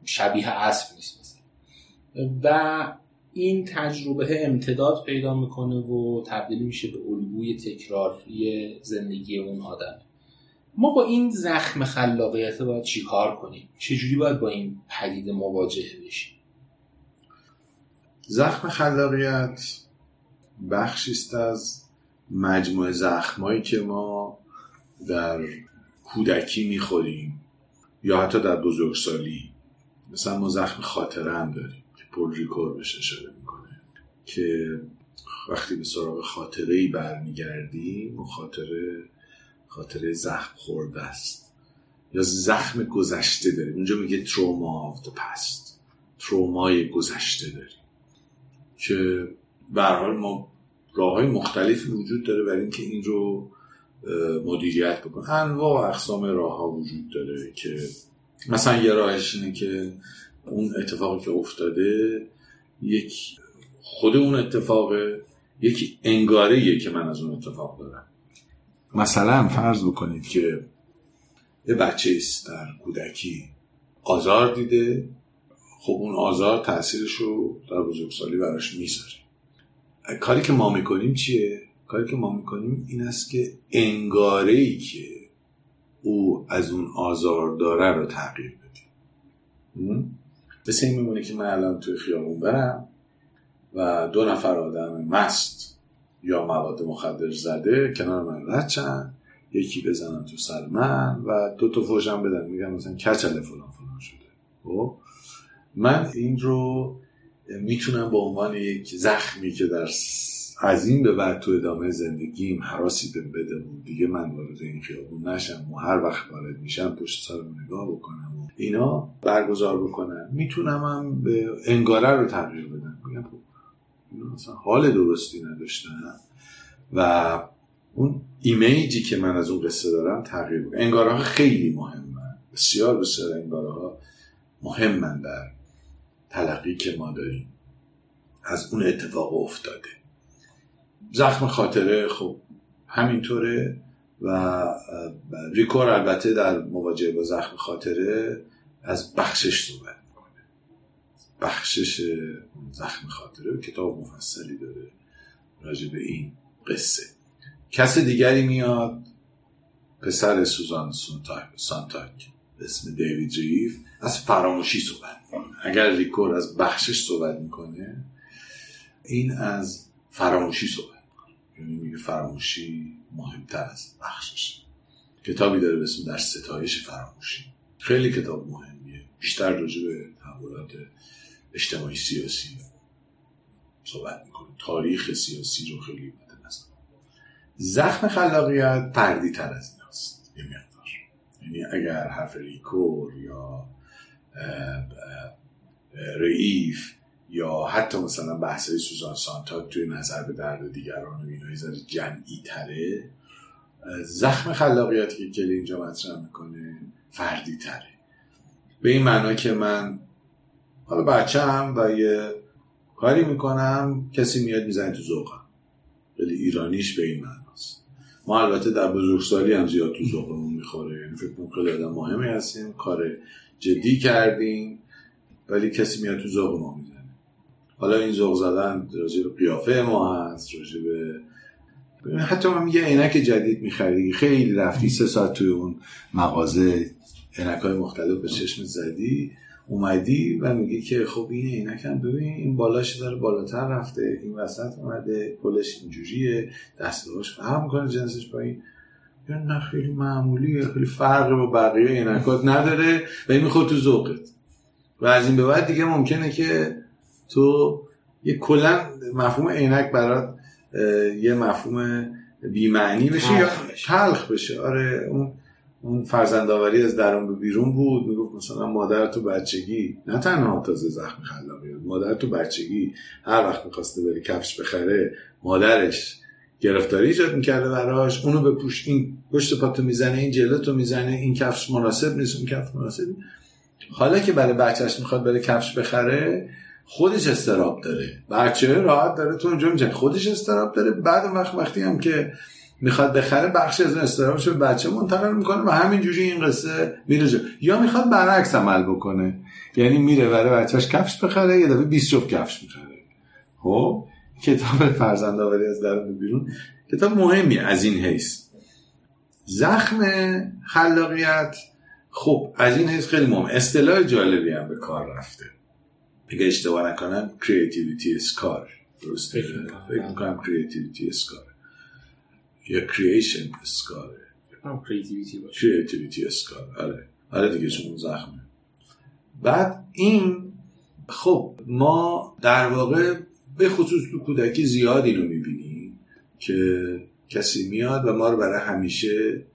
شبیه اسب نیست مثلا. و این تجربه امتداد پیدا می‌کنه و تبدیل میشه به الگوی تکراری زندگی اون آدم. ما با این زخم خلاقیت باید چیکار کنیم؟ چجوری باید با این پدیده مواجه بشیم؟ زخم خلاقیت بخشی است از مجموعه زخمایی که ما در کودکی می‌خوریم یا حتی در بزرگسالی. مثلا ما زخم خاطره هم داریم. پول ریکور بهش اشاره می‌کنه. که وقتی به سراغ خاطره ای برمیگردیم خاطره خاطره زخم خورده است. یا زخم گذشته داریم. اونجا میگه تروما آف پست ترومای گذشته داریم. که به حال ما راه های مختلفی وجود داره برای اینکه این رو مدیریت بکن انواع و اقسام راه ها وجود داره که مثلا یه راهش اینه که اون اتفاقی که افتاده یک خود اون اتفاق یک انگاره که من از اون اتفاق دارم. مثلا فرض بکنید که یه بچه است در کودکی آزار دیده خب اون آزار تاثیرش رو در بزرگسالی براش می‌ذاره. کاری که ما می‌کنیم چیه؟ کاری که ما می‌کنیم این است که انگاره ای که او از اون آزار داره رو تغییر بدیم مثل این میمونه که من الان توی خیابون برم و دو نفر آدم مست یا مواد مخدر زده کنار من رد یکی بزنن تو سر من و دو تا فوشم بدن. میگن مثلا کچل فلان فلان شده. خب؟ من این رو می‌تونم به عنوان یک زخمی که در از این به بعد تو ادامه زندگیم حراسی به بده بود دیگه من وارد این خیابون نشم و هر وقت وارد میشم پشت سرم نگاه بکنم و اینا برگزار بکنم. می‌تونم هم به انگاره رو تغییر بدم. خب، اینا مثلا حال درستی نداشتن. و اون ایمیجی که من از اون قصه دارم تغییر انگاره ها خیلی مهمن. بسیار بسیار انگاره ها مهمن در تلقی که ما داریم. از اون اتفاق افتاده. زخم خاطره خب همینطوره و ریکور البته در مواجهه با زخم خاطره از بخشش صحبت می‌کنه. بخشش زخم خاطره کتاب مفصلی داره راجع به این قصه. کس دیگری میاد پسر سوزان سانتاک اسم دیوید ریف از فراموشی صحبت می‌کنه. اگر ریکور از بخشش صحبت می‌کنه این از فراموشی صحبت یعنی میگه فراموشی مهمتر از بخشش. کتابی داره به اسم در ستایش فراموشی خیلی کتاب مهمیه. بیشتر راجع به تحولات اجتماعی سیاسی صحبت می‌کنه. تاریخ سیاسی رو خیلی مد نظر. زخم خلاقیت پردی تر از این هست یه مقدار. یعنی اگر حرف ریکور یا رئیف یا حتی مثلا بحثای سوزان سانتا توی نظر به درد دیگران و اینایی زده جمعی تره زخم خلاقیتی که کلی اینجا مطرح می‌کنه فردی تره به این معنا که من حالا بچه هم و یه کاری می‌کنم کسی میاد می‌زنه تو ذوقم. خیلی ایرانیش به این معناست. ما البته در بزرگسالی هم زیاد تو ذوقمون می‌خوره. یعنی فکر کنم خیلی آدم مهمی هستیم کار جدی کردیم ولی کسی میاد تو ذوق ما می‌زنه. حالا این ذوق زدن راجع به قیافه ما هست راجع به حتی من یه عینک جدید می‌خری. خیلی رفتی سه ساعت توی اون مغازه عینک های مختلف به چشم زدی اومدی و میگی که خب این عینک هم ببین این بالاش داره بالاتر رفته این وسط اومده کلش اینجوریه دستهاش فهم می‌کنه جنسش با این یا نه خیلی معمولیه خیلی فرق با بقیه عینکات نداره و این می‌خواد تو ذوقت. و از این به بعد دیگه ممکنه که تو یه کلا مفهوم عینک برات یه مفهوم بیمعنی بشه یا تلخ بشه. آره اون اون فرزندآوری از درون به بیرون بود می‌گفت مثلا مادر تو بچگی نه تنها تازه زخم خلاقی مادر تو بچگی هر وقت می‌خواسته بری کفش بخره مادرش گرفتاری ایجاد می‌کرده براش اونو به پوش این پشت پاتو می‌زنه این جلتو می‌زنه این کفش مناسب نیست اون کفش مناسب حالا که برای بچهش می‌خواد بره کفش بخره خودش استراب داره. بچه راحت داره تو اونجا می‌زنه خودش استراب داره. بعد وقت وقتی هم که می‌خواد بخره بخش از استرابش به بچه منتقل می‌کنه و همینجوری این قصه میره یا می‌خواد برعکس عمل بکنه. یعنی میره برای بچهش کفش بخره یه دفعه 20 جفت کفش می‌خره. خب؟ کتاب فرزندآوری از در بیرون. کتاب مهمی از این حیث. زخم خلاقیت. خب از این حیث خیلی مهم. اصطلاح جالبی هم به کار رفته. اگه اشتباه نکنم creativity scar درسته؟ فکر می‌کنم. creativity scar یا creation scar ه creativity scar آره. آره دیگه شما زخمه. بعد این خب ما در واقع به خصوص تو کودکی زیاد اینو می‌بینیم که کسی میاد و ما رو برای همیشه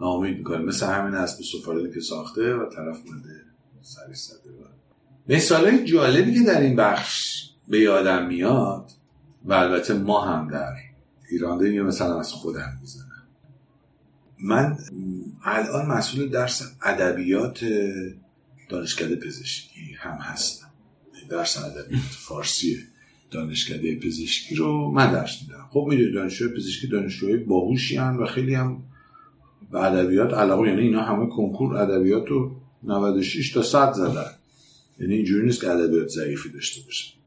ناامید می‌کنه. مثل همین اسب سفالی که ساخته و طرف مده سری زده مثال جالبی که در این بخش به یادم میاد و البته ما هم در ایران داریم مثلا از خودم می‌زنم. من الان مسئول درس ادبیات دانشکده پزشکی هم هستم. درس ادبیات فارسی دانشکده پزشکی رو من درس میدم. خب می‌دونید دانشجوی پزشکی دانشجوهای باهوشی و خیلی هم به ادبیات علاقه یعنی اینا همه کنکور ادبیات رو 96 تا 100 زدن. یعنی اینجوری نیست که ادبیات ضعیفی داشته باشه.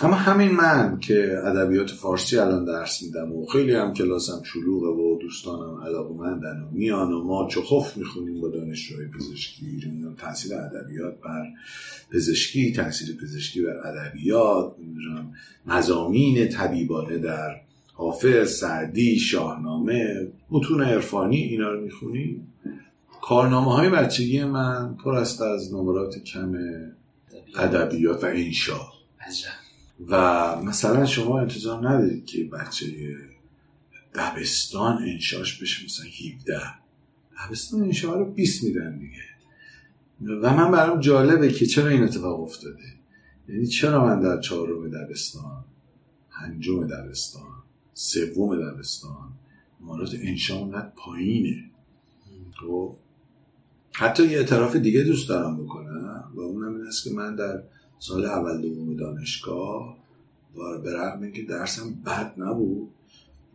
اما همین من که ادبیات فارسی الان درس میدم و خیلی هم کلاسم شلوغه و دوستانم علاقمندن و میان و ما چخف می‌خونیم با دانشجوهای پزشکی تاثیر ادبیات بر پزشکی تاثیر پزشکی بر ادبیات مزامین طبیبانه در حافظ سعدی شاهنامه متون عرفانی اینا رو می‌خونیم. کارنامه های بچگی من پر است از نمرات کم ادبیات و انشا و مثلا شما انتظار ندارید که بچه دبستان انشاش بشه مثلا 17 دبستان انشا رو 20 میدن دیگه. و من برام جالبه که چرا این اتفاق افتاده. یعنی چرا من در چهارم دبستان پنجم دبستان سوم دبستان نمرات انشا اونقدر پایینه؟ خب؟ حتی یه اعتراف دیگه دوست دارم بکنم و اونم این است که من در سال اول دوم دانشگاه به رغم اینکه درسم بد نبود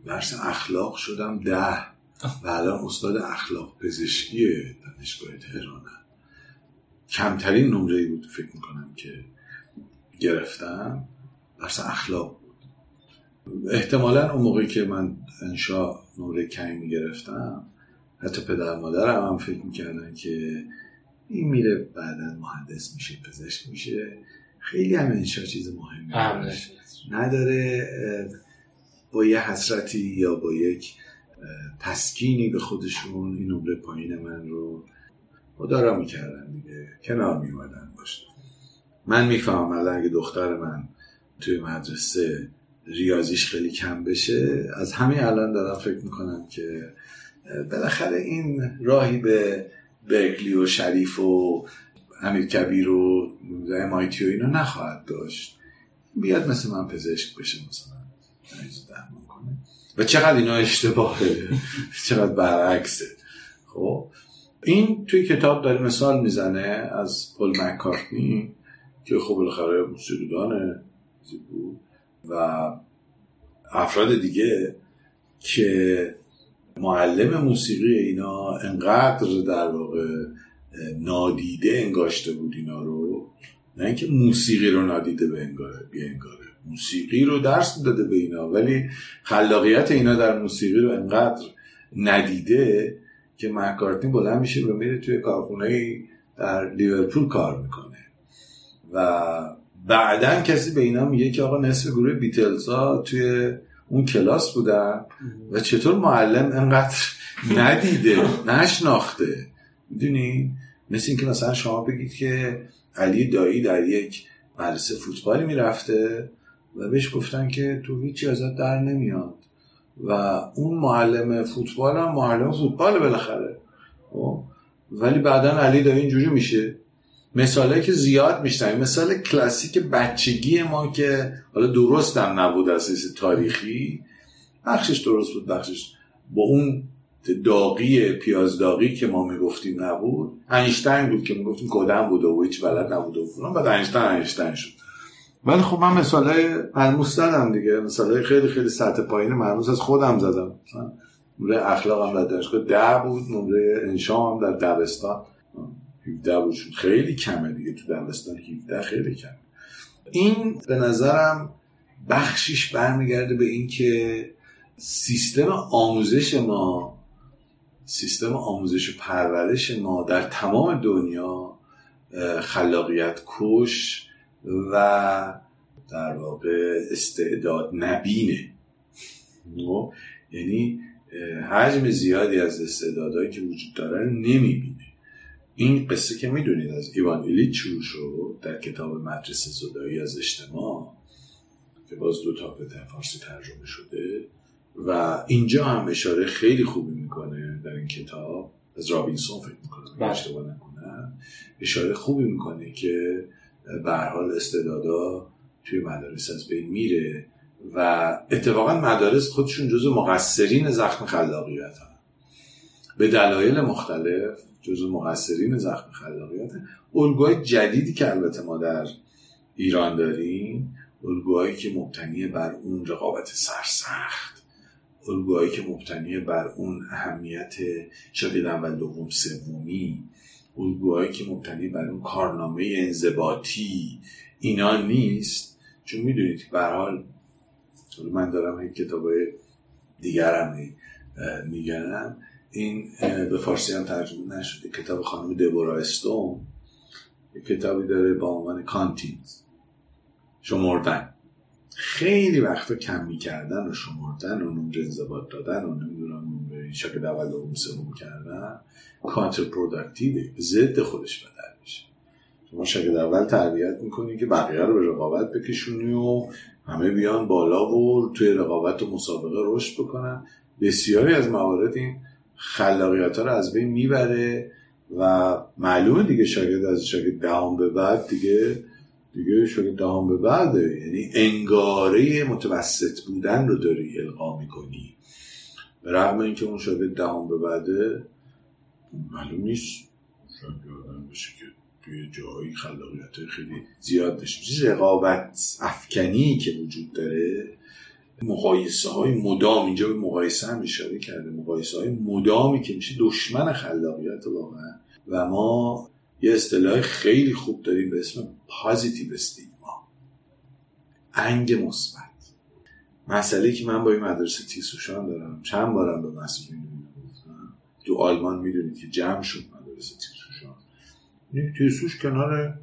درس اخلاق شدم ده و الان استاد اخلاق پزشکی دانشگاه تهرانم کمترین نمره بود فکر می‌کنم که گرفتم درس اخلاق بود. احتمالا اون موقعی که من انشا نمره کمی می‌گرفتم حتی پدر مادرم هم فکر می‌کردن که این میره بعدا مهندس میشه پزشک میشه. خیلی هم انشا چیز مهمی نداره. با یه حسرتی یا با یک تسکینی به خودشون این نمره پایین من رو مدارا می‌کردن دیگه. کنار میومدن باشه من می‌فهمم الان اگه دختر من توی مدرسه ریاضیش خیلی کم بشه از همین الان دارم فکر می‌کنم که بالاخره این راهی به برکلی و شریف و امیر کبیر و امایتی و اینا نخواهد داشت. بیاد مثل من پزشک بشه مثلا. درمان کنه؟ و چقدر اینا اشتباهه؟ چقدر برعکسه؟ خب این توی کتاب داره مثال می‌زنه از پل مکارتنی که خب بالاخره موسیقیدانه و افراد دیگه که معلم موسیقی اینا انقدر در واقع نادیده انگاشته بود اینا رو. نه اینکه موسیقی رو نادیده به انگاره انگاره. موسیقی رو درس داده به اینا ولی خلاقیت اینا در موسیقی رو انقدر ندیده که مکارتنی بلند میشه و میره توی کارخونه در لیورپول کار می‌کنه. و بعدا کسی به اینا میگه که آقا نصف گروه بیتلز توی اون کلاس بودن و چطور معلم انقدر ندیده نشناخته. می‌دونی؟ مثل اینکه مثلا شما بگید که علی دایی در یک مدرسه فوتبالی می‌رفته و بهش گفتن که تو هیچی ازت در نمیاد. و اون معلم فوتبال هم معلم فوتبال بالاخره. خب؟ ولی بعدا علی دایی اینجوری میشه. مثاله که زیاد میشنیم مثال کلاسیک بچگی ما که حالا درست هم نبود از تاریخی. بخشش درست بود بخشش با اون داغی پیاز داغی که ما می‌گفتیم نبود. انیشتین بود که می‌گفتیم کدن بود و هیچ بلد نبود و بعد انیشتین انیشتین شد. ولی خب من مثاله ملموس زدم دیگه. مثاله خیلی خیلی سطح پایین ملموس از خودم زدم. نمره اخلاق هم در دانشگاه ده بود نمره انشام در دبستان. 17 بود خیلی کمه دیگه تو دبستان 17 خیلی کمه. این به نظرم بخشیش برمیگرده به اینکه سیستم آموزش ما سیستم آموزش و پرورش ما در تمام دنیا خلاقیت کش و در واقع استعداد نبینه. خب؟ یعنی حجم زیادی از استعدادهایی که وجود داره نمی‌بینه. این قصه که می‌دونید از ایوان ایلیچ شروع شد در کتاب مدرسه زدایی از اجتماع که باز دو تا به فارسی ترجمه شده و اینجا هم اشاره خیلی خوبی می‌کنه در این کتاب از رابینسون فکر می‌کنم بله. اشتباه نکنم اشاره خوبی می‌کنه که به حال استعدادا توی مدارس از بین میره و اتفاقا مدارس خودشون جزو مقصرین زخم خلاقیت هم. به دلایل مختلف جزو مقصرین زخم خلاقیت الگوهای جدیدی که البته ما در ایران داریم الگوهایی که مبتنی بر اون رقابت سرسخت الگوهایی که مبتنی بر اون اهمیت شاگرد اول دوم سومی الگوهایی که مبتنی بر اون کارنامه انضباطی اینا نیست. چون می‌دونید به حال من دارم این کتاب دیگرم میگنم این به فارسی هم ترجمه نشده. کتاب خانم دبورا استون. کتابی داره با عنوان کانتینز شمردن. خیلی وقتا کم می‌کردن و شمردن و نمره انضباط دادن و نمی‌دونم نمره شکل اول دوم سوم کردن. کانتر پروداکتیوه ضد خودش بدر میشه. شما شکل اول تربیت می‌کنی که بقیه رو به رقابت بکشونی و همه بیان بالا و توی رقابت و مسابقه رشد بکنن. بسیاری از موارد این خلاقیت ها رو از بین می‌بره و معلومه دیگه شاگرد از شاگرد دهم به بعد دیگه دیگه شاگرد دهم به بعده. یعنی انگاره متوسط بودن رو داری القا می‌کنی. به رغم اینکه اون شده دهم به بعده معلوم نیست. یادم بشه که توی جایی خلاقیت خیلی زیاد داشته رقابت افکنی که وجود داره. مقایسه های مدام اینجا به مقایسه هم اشاره کرده مقایسه های مدامی که میشه دشمن خلاقیت واقعا. و ما یه اصطلاح خیلی خوب داریم به اسم پازیتیو استیگما انگ مثبت. مسئله که من با این مدرسه تیسوشان دارم چند بارم به مسئولین گفتم تو آلمان می‌دونید که جمع شد مدرسه تیسوشان. تیسوش کنار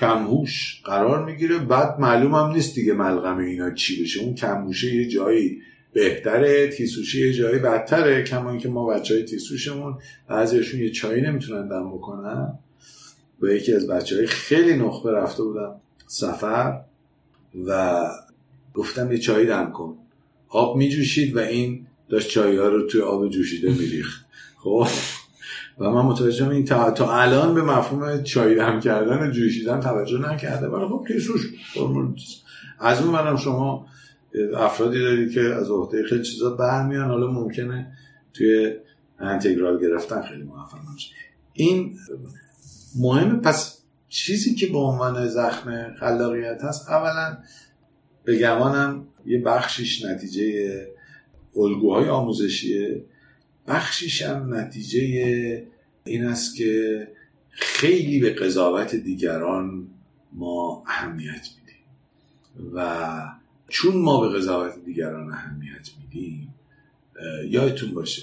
کمهوش قرار می‌گیره. بعد معلوم هم نیست دیگه ملغم اینا چی بشه. اون کمهوشه یه جایی بهتره تیسوشی یه جایی بدتره کما که ما بچه های تیسوشمون بعضیشون یه چایی نمی‌تونن دم بکنن. با یکی از بچه های خیلی نخبه رفته بودم سفر و گفتم یه چایی دم کن. آب میجوشید و این داشت چایی ها رو توی آب جوشیده میریخت. خب؟ و من متوجه این تا, تا الان به مفهوم چای دم کردن و جوشیدن توجه نکرده. ولی خب کیسوش از اون منم شما افرادی دارید که از عهده خیلی چیزا برمیان. حالا ممکنه توی انتگرال گرفتن خیلی موفق نشه این مهمه. پس چیزی که به عنوان زخم خلاقیت هست اولا به گمانم یه بخشیش نتیجه الگوهای آموزشیه. بخشیش هم نتیجه این است که خیلی به قضاوت دیگران ما اهمیت میدیم. و چون ما به قضاوت دیگران اهمیت میدیم یادتون باشه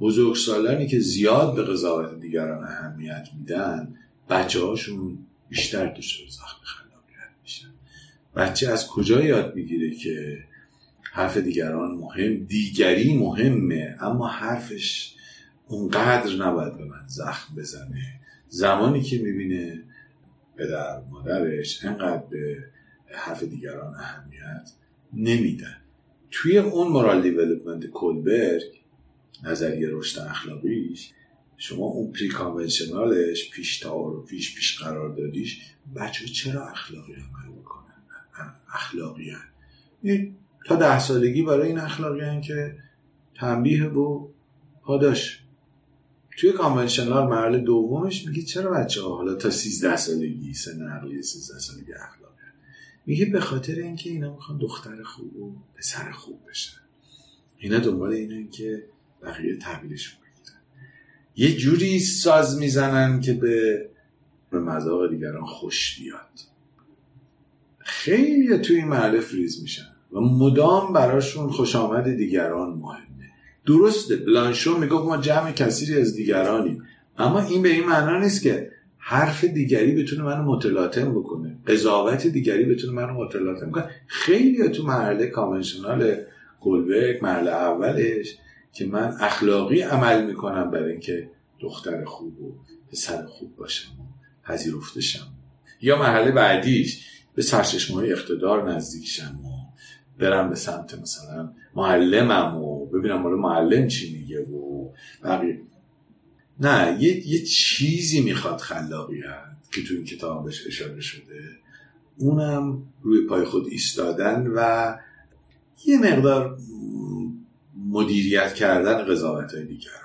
بزرگسالانی که زیاد به قضاوت دیگران اهمیت میدن بچه هاشون بیشتر دچار زخم خلاقیت میشن. بچه از کجا یاد می‌گیره که حرف دیگران مهم دیگری مهمه اما حرفش اونقدر نباید به من زخم بزنه. زمانی که می‌بینه پدر مادرش انقدر به حرف دیگران اهمیت نمیدن. توی اون مورال دیولپمنت کلبرگ نظریه رشد اخلاقیش شما اون پری کانونشنالش پیش تعارفیش پیش پیش قرار دادیش بچه چرا اخلاقی عمل می‌کنن؟ اخلاقی تا ده سالگی برای این اخلاقی که تنبیه و پاداش. توی کانونشنال مرحله دومش میگه چرا بچه ها حالا تا 13 سالگی سن عقلی 13 سالگی اخلاق میگه به خاطر اینکه اینا می‌خوان دختر خوب و پسر خوب بشن. اینا دنبال اینه که بقیه تحویلشون بگیرن. یه جوری ساز می‌زنن که به به مذاق دیگران خوش بیاد. خیلی توی این محله فریز میشن و مدام براشون خوش آمد دیگران مهمه. درسته. بلانشو می‌گفت ما جمع کثیری از دیگرانیم. اما این به این معنا نیست که حرف دیگری بتونه منو متلاطم بکنه. قضاوت دیگری بتونه منو متلاطم کنه. خیلی تو مرحله کامنشنال گلبک مرحله اولش که من اخلاقی عمل می‌کنم برای اینکه دختر خوب و پسر خوب باشم پذیرفته شم. یا مرحله بعدیش به سرچشمه اقتدار نزدیک شم و برم به سمت مثلا معلمم و ببینم مال معلم چی میگه و بقیه. نه یه, یه چیزی می‌خواد خلاقیت که تو این کتاب اشاره شده. اونم روی پای خود ایستادن و یه مقدار مدیریت کردن قضاوت های دیگرانه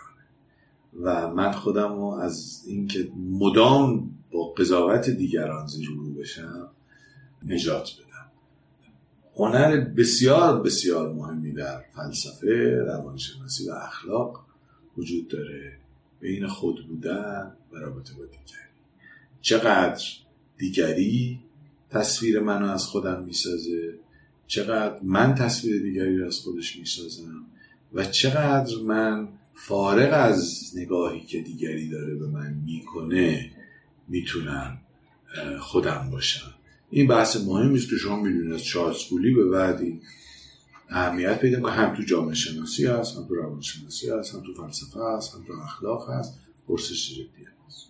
و من خودم رو از اینکه مدام با قضاوت دیگران زیر رو بشم نجات بدم. هنر بسیار بسیار مهمی در فلسفه روانشناسی و اخلاق وجود داره. بین خود بودن و رابطه با دیگری. چقدر دیگری تصویر منو از خودم می‌سازه چقدر من تصویر دیگری از خودش می‌سازم و چقدر من فارغ از نگاهی که دیگری داره به من می‌کنه می‌تونم خودم باشم. این بحث مهمی است که شما می‌دونید از چارلز به بعدی اهمیت پیدا که هم تو جامعه شناسی هست هم تو روان شناسی هست هم تو فلسفه هست هم تو اخلاق هست. پرسش جدی هست.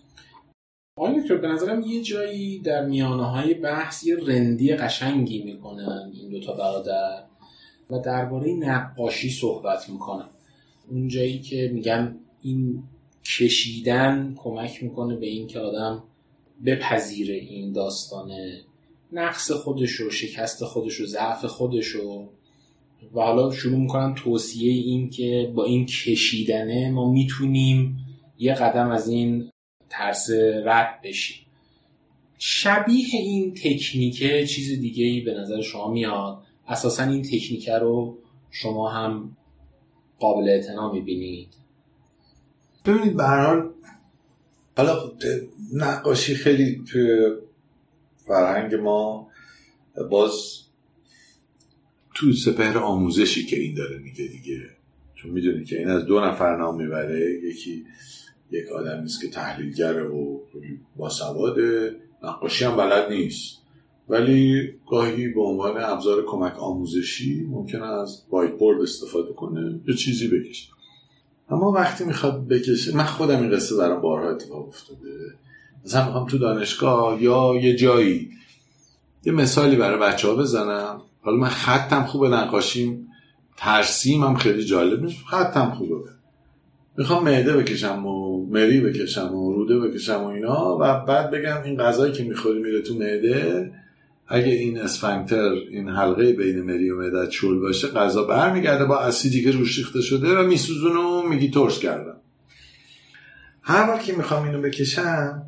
آقای دکتر به نظرم یه جایی در میانه های بحث یه رندی قشنگی می‌کنن این دوتا برادر و درباره نقاشی صحبت می‌کنن. اون جایی که میگن این کشیدن کمک می‌کنه به این که آدم بپذیره این داستان نقص خودش و شکست خودش و ضعف خودش و و حالا شروع می‌کنم توصیه این که با این کشیدنه ما می‌تونیم یه قدم از این ترس رد بشیم. شبیه این تکنیکه چیز دیگه ای به نظر شما میاد؟ اساسا این تکنیکه رو شما هم قابل اعتنا می‌بینید. ببینید به حال حالا نقاشی خیلی فرهنگ ما باز تو سپهر آموزشی که این داره میگه دیگه. چون می‌دونی که این از دو نفر نام می‌بره یکی یک آدم نیست که تحلیلگره و باسواده نقاشی هم بلد نیست. ولی گاهی به عنوان ابزار کمک آموزشی ممکنه از وایت بورد استفاده کنه یه چیزی بکشه. اما وقتی می‌خواد بکشه من خودم این قصه برام بارها اتفاق افتاده. مثلا می‌خوام تو دانشگاه یا یه جایی یه مثالی برای بچه ها بزنم. حالا من خطم خوبه نقاشیم ترسیم هم خیلی جالب نیست. خطم خوبه. می‌خوام معده بکشم و مری بکشم و روده بکشم و اینا و بعد بگم این غذایی که می‌خوری میره تو معده. اگه این اسفنکتر این حلقه بین مری و معده چول باشه غذا برمیگرده با اسیدی که روش ریخته شده و میسوزونه و میگی ترش کردم. هر بار که می‌خوام اینو بکشم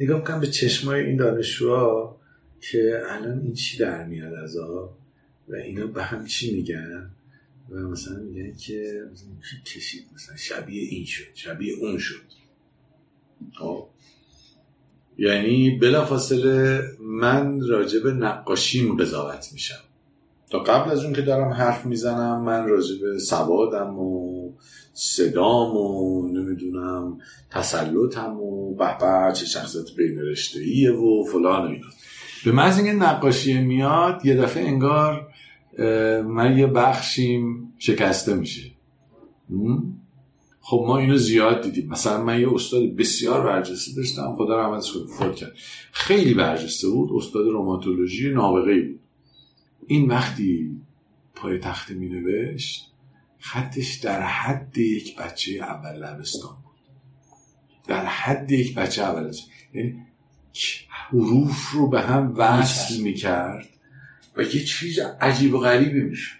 نگاه می‌کنم به چشمای این دانشجوها که الان این چی در میاد از آب و اینا به هم چی میگن و مثلا میگن که کشید مثلا شبیه این شد شبیه اون شد. خب. یعنی بلافاصله من راجع به نقاشیم قضاوت میشم. تا قبل از اون که دارم حرف می‌زنم من راجع به سوادم و صدام و نمی‌دونم تسلطم و به چه شخصیت بین رشته و فلان و اینا. به محض اینکه نقاشی میاد یه دفعه انگار من یه بخشیم شکسته میشه. خب ما اینو زیاد دیدیم. مثلا من یه استاد بسیار برجسته داشتم خدا رحمتش کنه فوت کرد. خیلی برجسته بود استاد روماتولوژی نابغه بود. این وقتی پای تخته می نوشت خطش در حد یک بچه اول لبستان بود. در حد یک بچه اول یعنی حروف رو به هم وصل می کرد و یه چیز عجیب و غریبی میشه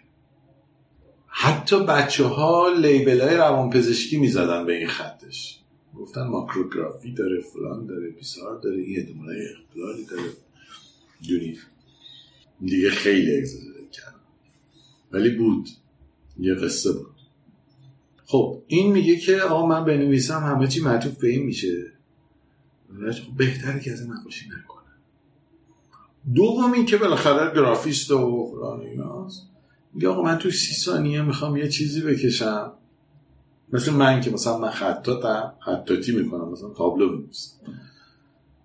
حتی بچه ها لیبل های روان پزشکی می‌زدن به این خطش. گفتن ماکروگرافی داره فلان داره بیسار داره این احتمال اختلالی داره. دونی دیگه خیلی اگزاجره کردن. ولی بود. یه قصه بود. خب این میگه که آقا من بنویسم همه چی معطوف به این میشه. خب بهتره که از نقاشی نکنم دوم این که بالاخره گرافیست و ایناست. میگه آقا من تو سی ثانیه می‌خوام یه چیزی بکشم. مثل من که مثلا من خطاتم خطاتی می‌کنم مثلا تابلو میمیسم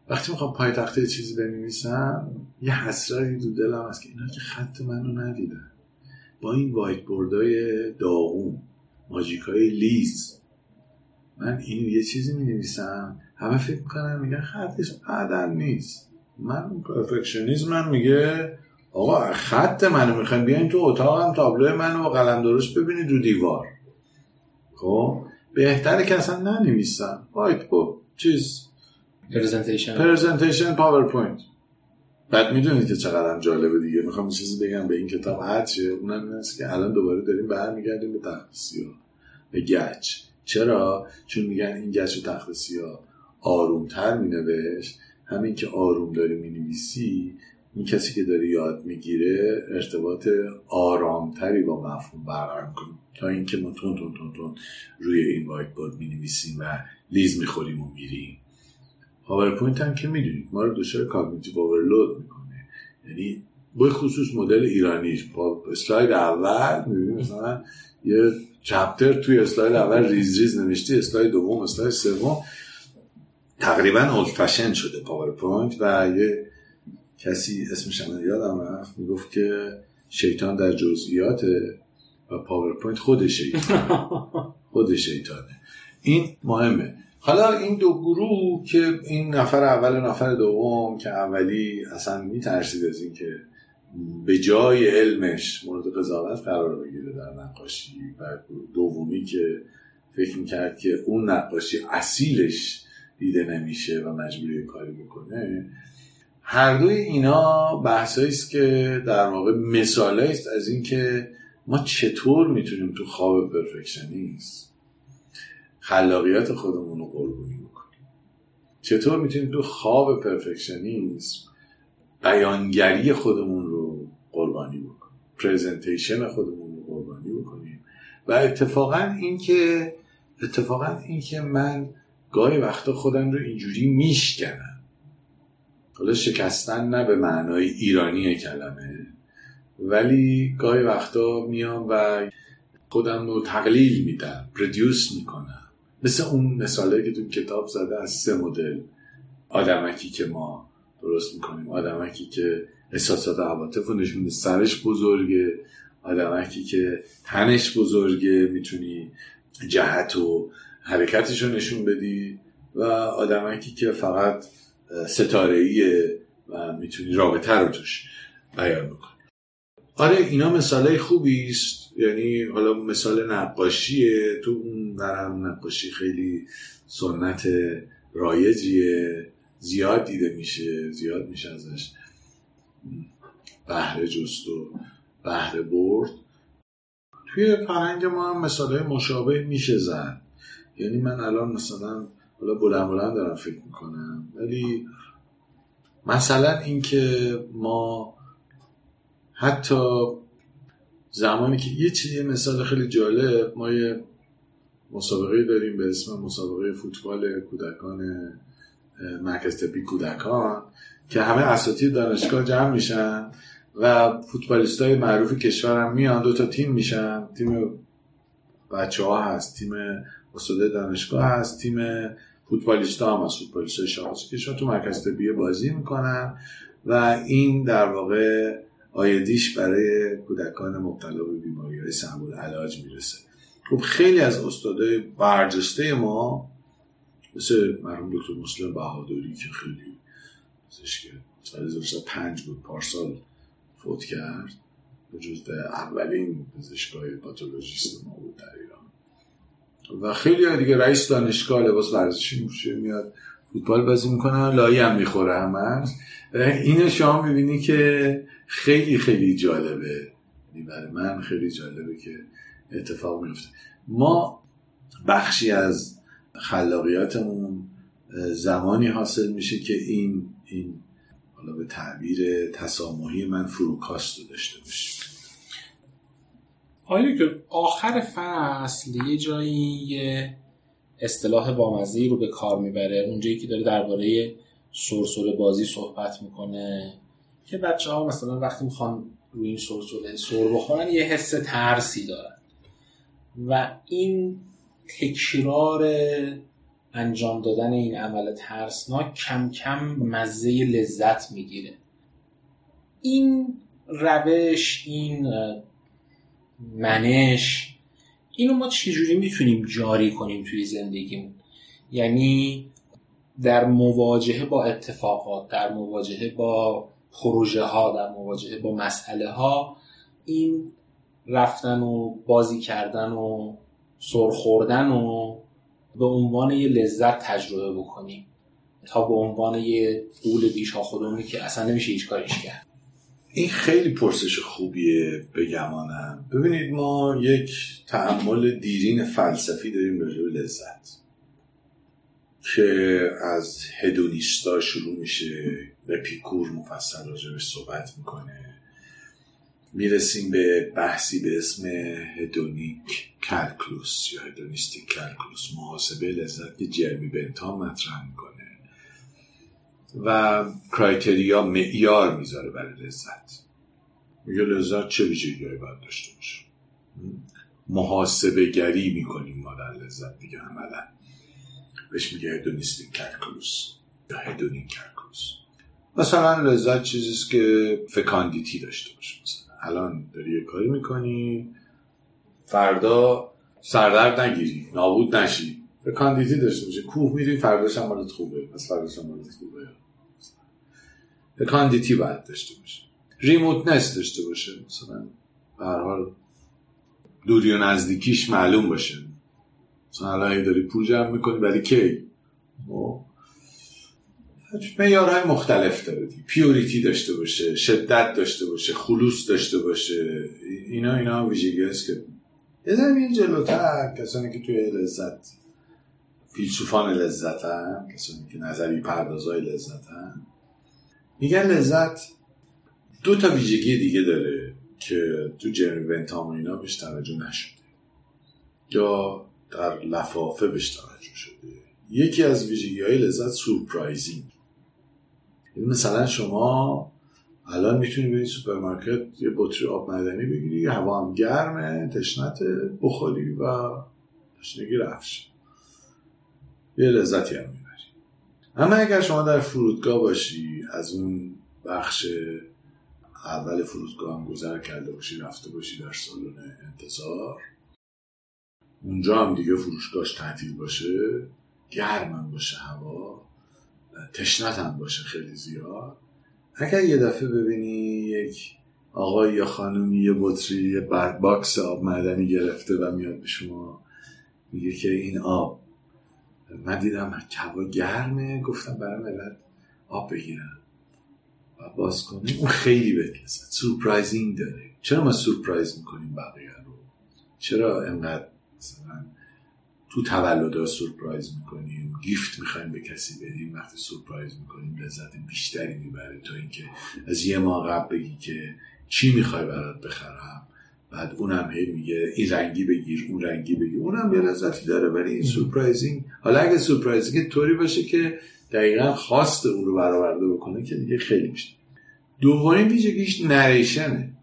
وقتی می‌خوام پای تخته چیزی بنویسم یه حسرتی تو دلم هست که اینا که خط منو ندیدن. با این whiteboard ای داغون ماجیک های لیز. من این یه چیزی می نویسم همه فکر می‌کنن میگن خطش عدل نیست. من perfectionism میگه آقا خط منو می‌خوایم بیاین تو اتاقم تابلو منو با قلم درست ببینید رو دیوار. خب؟ بهتره که اصلا ننویسم. whiteboard چیز. presentation presentation پاورپوینت بعد می‌دونید که چقدر جالبه دیگه. می‌خوام چیزی بگم به این کتاب. هرچه اونم این که الان دوباره داریم برمیگردیم به تخت سیاه به گچ. چرا؟ چون میگن این گچ و تخت سیاه آرومتر مینوشت. همین که آروم داری می‌نویسی این کسی که داره یاد می‌گیره ارتباط آرامتری با مفهوم برقرار می‌کنه. تا اینکه ما تون تون تون تون روی این whiteboard می‌نویسیم و لیز می‌خوریم و میریم. پاورپوینت هم که می‌دونید ما رو دچار cognitive overload می‌کنه. یعنی به خصوص مدل ایرانیش. با اسلاید اول می‌بینیم مثلا یه chapter توی اسلاید اول ریز ریز نوشتی اسلاید دوم اسلاید سوم. تقریبا old fashion شده پاورپوینت و یه کسی اسمش هم یادم رفت می‌گفت که شیطان در جزئیات و پاورپوینت خود شیطان خود شیطانه. این مهمه. حالا این دو گروه که این نفر اول و نفر دوم که اولی اصلا میترسید از این که به جای علمش مورد قضاوت قرار بگیره در نقاشی و دومی که فکر می‌کرد که اون نقاشی اصیلش دیده نمیشه و مجبوری کاری بکنه. هر دوی اینا بحثایی است که در واقع مثاله است از اینکه ما چطور می‌تونیم تو خواب perfectionist خلاقیت خودمون چطور می‌تونیم تو خواب perfectionism بیانگری خودمون رو قربانی بکنیم؟ presentation خودمون رو قربانی بکنیم؟ و اتفاقا اینکه اتفاقا اینکه من گاهی وقتا خودم رو اینجوری میشکنم. حالا شکستن نه به معنای ایرانی کلمه ولی گاهی وقتا میام و خودم رو تقلیل میدم ردیوس می‌کنم. مثل اون مثاله که تو کتاب زده از سه مدل. آدمکی که ما درست می‌کنیم. آدمکی که احساسات عواطف رو نشون سرش بزرگه. آدمکی که تنش بزرگه می‌تونی جهت و حرکتش رو نشون بدی. و آدمکی که فقط ستاره ایه و می‌تونی رابطه رو توش بیان بکنی. آره اینا مثال خوبی است. یعنی حالا مثال نقاشیه تو اون برم نقاشی خیلی سنت رایجیه زیاد دیده میشه زیاد میشه ازش بهره جست و بهره برد. توی فرهنگ ما هم مثال مشابه میشه زد یعنی من الان مثلا حالا بلند بلند دارم فکر می‌کنم ولی مثلا اینکه ما حتی زمانی که یه چیزی مثال خیلی جالب ما یه مسابقه داریم به اسم مسابقه فوتبال کودکان مرکز طبی کودکان که همه اساتید دانشگاه جمع میشن و فوتبالیست های معروف کشور میان دو تا تیم میشن. تیم بچه ها هست تیم استاده دانشگاه هست تیم فوتبالیست هم هست فوتبالیست شخصی کشور تو مرکز طبی بازی می‌کنن و این در واقع آیدیش برای کودکان مبتلا به بیماری های سنبول علاج می‌رسه. خب خیلی از استادای برجسته ما مثل مرحوم دکتر مسلم بهادری که خیلی که سال پنج بود پارسال فوت کرد به جزد اولین پزشکای پاتولوژیست ما بود در ایران. و خیلی دیگه رئیس دانشگاه لباس ورزشی میشه میاد فوتبال بازی می‌کنه لایی هم می‌خوره همش. اینو شما می‌بینی که خیلی خیلی جالبه. یعنی برای من خیلی جالبه که اتفاق میفته. ما بخشی از خلاقیاتمون زمانی حاصل میشه که این این حالا به تعبیر تسامحی من فروکاست رو داشته باشیم. آیا که آخر فصل یه جایی یه اصطلاح بامزه رو به کار می‌بره. اونجایی که داره درباره سرسره بازی صحبت می‌کنه. که بچه ها مثلا وقتی می‌خوان روی این سرسره سر بخورن یه حس ترسی دارن. و این تکرار انجام دادن این عمل ترسناک کم کم مزه لذت می‌گیره. این روش این منش اینو ما چجوری می‌تونیم جاری کنیم توی زندگیمون؟ یعنی در مواجهه با اتفاقات در مواجهه با پروژه ها در مواجهه با مسئله ها این رفتن و بازی کردن و سرخوردن و به عنوان یه لذت تجربه بکنیم تا به عنوان یه قول بیشا خودمونی که اصلا نمیشه هیچ کاریش کرد. این خیلی پرسش خوبیه بگمانم ببینید ما یک تعمل دیرین فلسفی داریم راجع به لذت که از هدونیستا شروع میشه. و پیکور مفصل راجبش صحبت می‌کنه. می‌رسیم به بحثی به اسم hedonic calculus یا hedonistic calculus. محاسبه لذت که جرمی بنتام مطرح می‌کنه. و criteria معیار می‌ذاره برای لذت. میگه لذت چه ویژگی باید داشته باشه؟ محاسبه گری می‌کنیم ما در لذت دیگه عملا. بهش میگه hedonistic calculus یا hedonic calculus. مثلا لذت چیزیست که fecundity داشته باشه. مثلا الان داری یه کاری می‌کنی فردا سردرد نگیری نابود نشی. fecundity داشته باشه. کوه میری فرداش هم خوبه. پس فرداش هم خوبه. fecundity باید داشته باشه. remoteness داشته باشه. مثلا به هر حال دوری و نزدیکیش معلوم باشه. مثلا الان داری پول جمع می‌کنی ولی کی. میارهای مختلف داره پیوریتی داشته باشه شدت داشته باشه خلوص داشته باشه. اینا اینا ویژگی هست که یه زمین جلوتر کسانی که توی لذت فیلسوفان لذت هم کسانی که نظری پردازای لذت هم میگن لذت دو تا ویژگی دیگه داره که تو جرمی بنتام اینا بهش توجه نشده. یا در لفافه بهش توجه شده. یکی از ویژگی های لذت surprising. مثلا شما الان می‌تونی بری سوپرمارکت یه بطری آب معدنی بگیری هوا هم گرمه تشنت بخوری و تشنگی رفش یه لذتی هم می‌بری. اما اگر شما در فرودگاه باشی از اون بخش اول فرودگاه هم گذر کرده باشی رفته باشی در سالن انتظار اونجا هم دیگه فروشگاهش تعطیل باشه گرم هم باشه هوا تشنت هم باشه خیلی زیاد. اگر یه دفعه ببینی یک آقای یا خانمی یه بطری یه باکس آب معدنی گرفته و میاد به شما میگه که این آب من دیدم هوا گرمه گفتم برای ملت آب بگیرم. و باز کنیم. اون خیلی بهت surprising داره. چرا ما سورپرایز می‌کنیم بقیه رو؟ چرا انقدر مثلا تو تولد سورپرایز می‌کنیم gift می‌خوایم به کسی بدیم وقتی سورپرایز می‌کنیم لذت بیشتری می‌بره تا اینکه از یه ماه قبل بگی که چی می‌خوای برات بخرم. بعد اونم هی میگه این رنگی بگیر اون رنگی بگیر. اونم یه لذتی داره ولی این surprising حالا اگه surprising طوری باشه که دقیقا خواست اون رو برآورده بکنه که دیگه خیلی میشه دومین ویژگیش narration ه.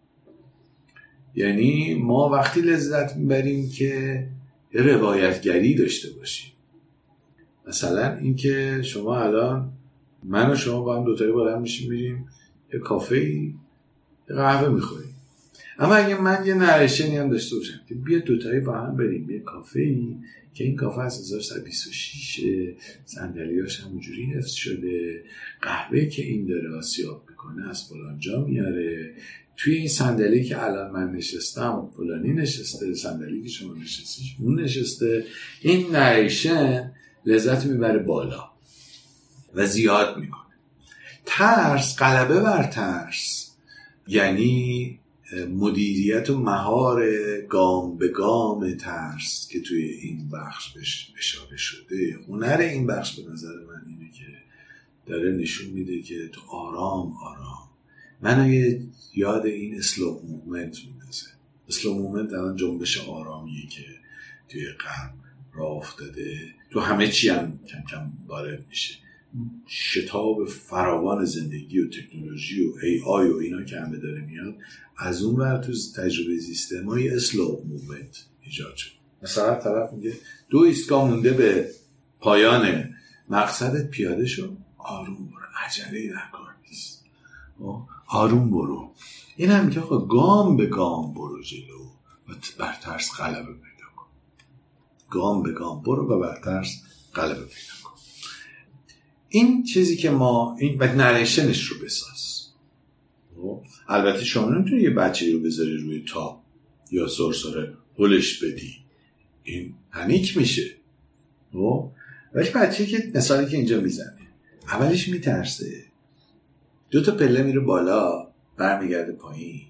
یعنی ما وقتی لذت می‌بریم که یه روایتگری داشته باشیم. مثلا اینکه شما الان من و شما با هم دوتایی بلند میشیم میریم یه کافه ای قهوه می‌خوریم. اما اگه من یه نرشنی هم داشته باشم که بیا دوتایی با هم بریم یه کافه ای که این کافه از 1926 صندلیاش همونجوری حفظ شده قهوه که این داره آسیاب می‌کنه از فلانجا میاره توی این صندلی که الان من نشستم فلانی نشسته صندلی که شما نشستی اون نشسته. این نریشن لذت می‌بره بالا و زیاد می‌کنه. ترس غلبه بر ترس یعنی مدیریت و مهار گام به گام ترس که توی این بخش اشاره شده. هنر این بخش به نظر من اینه که داره نشون میده که تو آرام آرام من یاد این slow movement میندازه. slow movement الان جنبش آرامیه که توی قلب راه افتاده. تو همه چی هم کم کم وارد میشه. شتاب فراوان زندگی و تکنولوژی و AI و اینا که همه داره میاد از اون ور تو تجربه سیستمای slow movement ایجاد شد. مثلا طرف میگه دو ایستگاه مونده به پایان. مقصدت پیاده شو. آروم برو. عجله در کار نیست. آروم برو. این هم آقا گام به گام برو جلو و بر ترس غلبه پیدا کن. گام به گام برو و بر ترس غلبه پیدا کن. این چیزی که ما این و نریشنش رو بساز. خب؟ البته شما نمی‌تونی یه بچه رو بذاری روی تاپ یا سرسره هلش بدی. این پنیک میشه. خب؟ ولی بچه که مثالی که اینجا می‌زنه اولش میترسه. دو تا پله میره بالا برمیگرده پایین.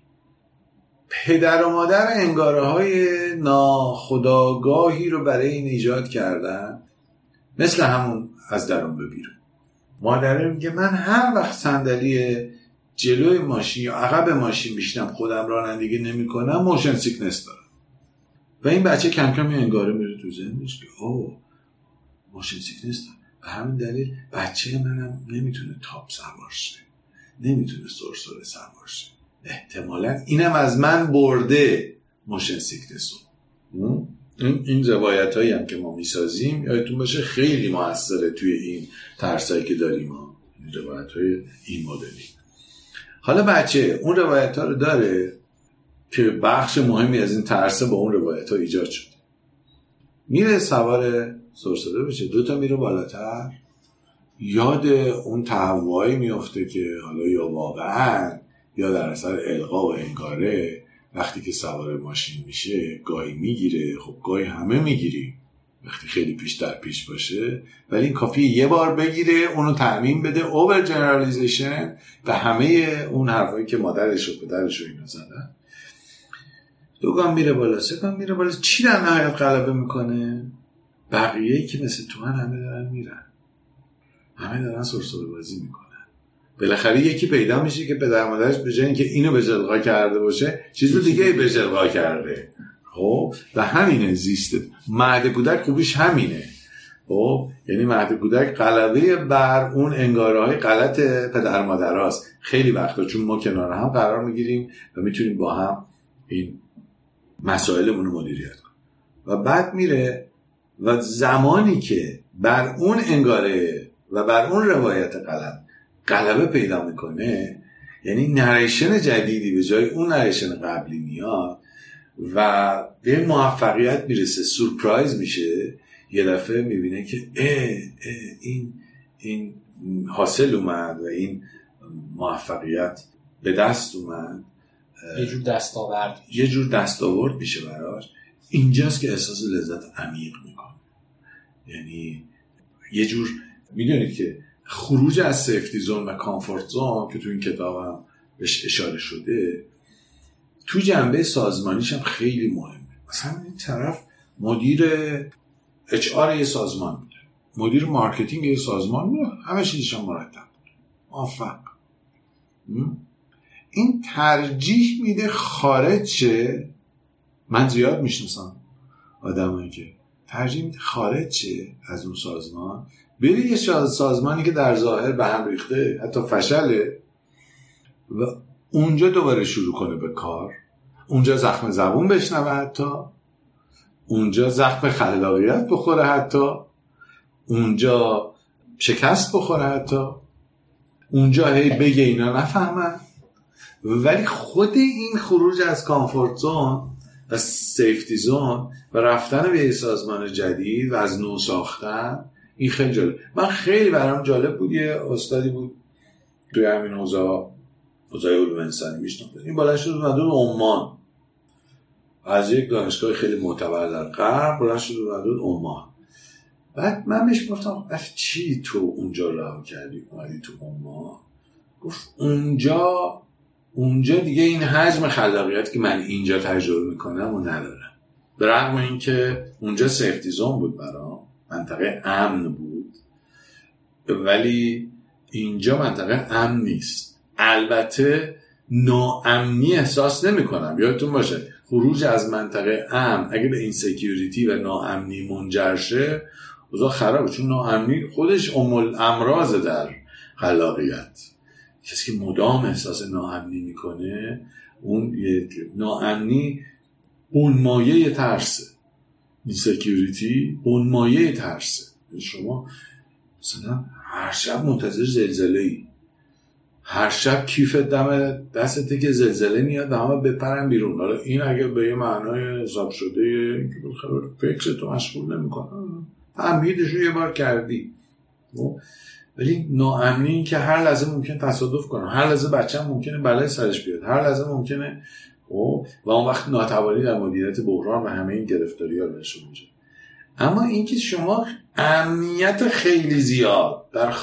پدر و مادر انگاره های ناخداگاهی رو برای این ایجاد کردن مثل همون از درون به بیرون مادره میگه من هر وقت صندلی جلوی ماشین یا عقب ماشین می‌شینم خودم رانندگی نمی‌کنم motion sickness دارم. و این بچه کم کم انگاره میره تو ذهنش که او motion sickness دارم به همین دلیل بچه منم نمی‌تونه تاب سوار شه. نمی‌تونه سرسره سوار شه احتمالا اینم از من برده motion sickness این, این روایت هایی هم که ما می‌سازیم یادتون باشه خیلی موثره توی این ترسایی که داریم ها. این روایت های این مدلی. حالا بچه اون روایت ها رو داره که بخش مهمی از این ترسه با اون روایت ها ایجاد شده. میره سوار سرسده بشه. دوتا میره بالاتر. یاد اون تهوعی میفته که حالا یا واقعا یا در اثر القا و انگاره وقتی که سوار ماشین میشه گاهی می‌گیره. خب گاهی همه می‌گیریم وقتی خیلی پیش در پیش باشه. ولی این کافی یه بار بگیره اونو تعمین بده اوور جنرالیزیشن و همه اون حرفایی که مادرش و پدرش و اینو زدن. دو گام میره بالا سه میره بالا. چی در نهایت غلبه می‌کنه؟ بقیه که مثل تو همه دارن میرن. همه دارن سرسره بازی می‌کنن. بالاخره یکی پیدا میشه که پدر مادرش به جای اینکه اینو به جلقا کرده باشه چیز دیگه به جلقا کرده. خب؟ و همینه زیسته مهد کودک خوبیش همینه. خب؟ یعنی مهد کودک غلبه بر اون انگاره های غلط پدر مادر خیلی وقتا چون ما کنار هم قرار می‌گیریم و می‌تونیم با هم این مسائلمون رو مدیریت کنیم. و بعد میره و زمانی که بر اون انگاره و بر اون روایت غلط غلبه پیدا می‌کنه یعنی نریشن جدیدی به جای اون نریشن قبلی میاد و به موفقیت می‌رسه سورپرایز میشه. یه دفعه می‌بینه که اه این این حاصل اومد و این موفقیت به دست اومد. یه جور دستاورد یه جور دستاورد میشه براش. اینجاست که احساس لذت عمیق می‌کنه. یعنی یه جور می‌دونید که خروج از safety zone و comfort zone که تو این کتابم بهش اشاره شده تو جنبه سازمانیش هم خیلی مهمه. مثلا این طرف مدیر HR یه سازمان بوده. مدیر marketing یه سازمان بوده. همه چیزش هم مرتب این ترجیح میده خارج شه من زیاد می‌شناسم آدمایی که ترجیح میده خارج شه از اون سازمان بری یه سازمانی که در ظاهر به هم ریخته حتی فشله. و اونجا دوباره شروع کنه به کار. اونجا زخم زبون بشنوه حتی. اونجا زخم خلاقیت بخوره حتی. اونجا شکست بخوره حتی. اونجا هی بگه اینا نفهمن. ولی خود این خروج از کامفورت زون و سیفتی زون و رفتن به یه سازمان جدید و از نو ساختن این خیلی جالب. من خیلی برام جالب بود یه استادی بود توی همین حوزه حوزه علوم انسانی میشناخته این بالا شد اومد عمان. از یک دانشگاه خیلی معتبر در غرب بلند شد اومد عمان. بعد من بهش گفتم چی تو اونجا راه کردی؟ اومدی تو عمان. گفت اونجا اونجا دیگه این حجم خلاقیت که من اینجا تجربه می‌کنم و ندارم. به رغم اینکه اونجا سیفتی زون بود برام. منطقه امن بود. ولی اینجا منطقه امن نیست. البته ناامنی احساس نمی کنم یادتون باشه خروج از منطقه امن اگه به این سکیوریتی و ناامنی منجر شه اوضاع خرابه چون ناامنی خودش امول امراض در خلاقیت. کسی که مدام احساس ناامنی می‌کنه اون ناامنی اون مایه ترسه. سکیوریتی اون مایه ترسه شما مثلا هر شب منتظر زلزله ای هر شب کیف دم دستته که زلزله میاد همه بپرن بیرون. حالا این اگه به یه معنای حساب شده فکر تو مشغول نمی‌کنه. تمهیدش رو یه بار کردی. خب؟ ولی ناامنی که هر لحظه ممکن تصادف کنه هر لحظه بچه ممکنه بلای سرش بیاد. هر لحظه ممکنه خب و اون وقت ناتوانی در مدیریت بحران و همه این گرفتاری ها بهش اما اینکه شما امنیت خیلی زیاد در,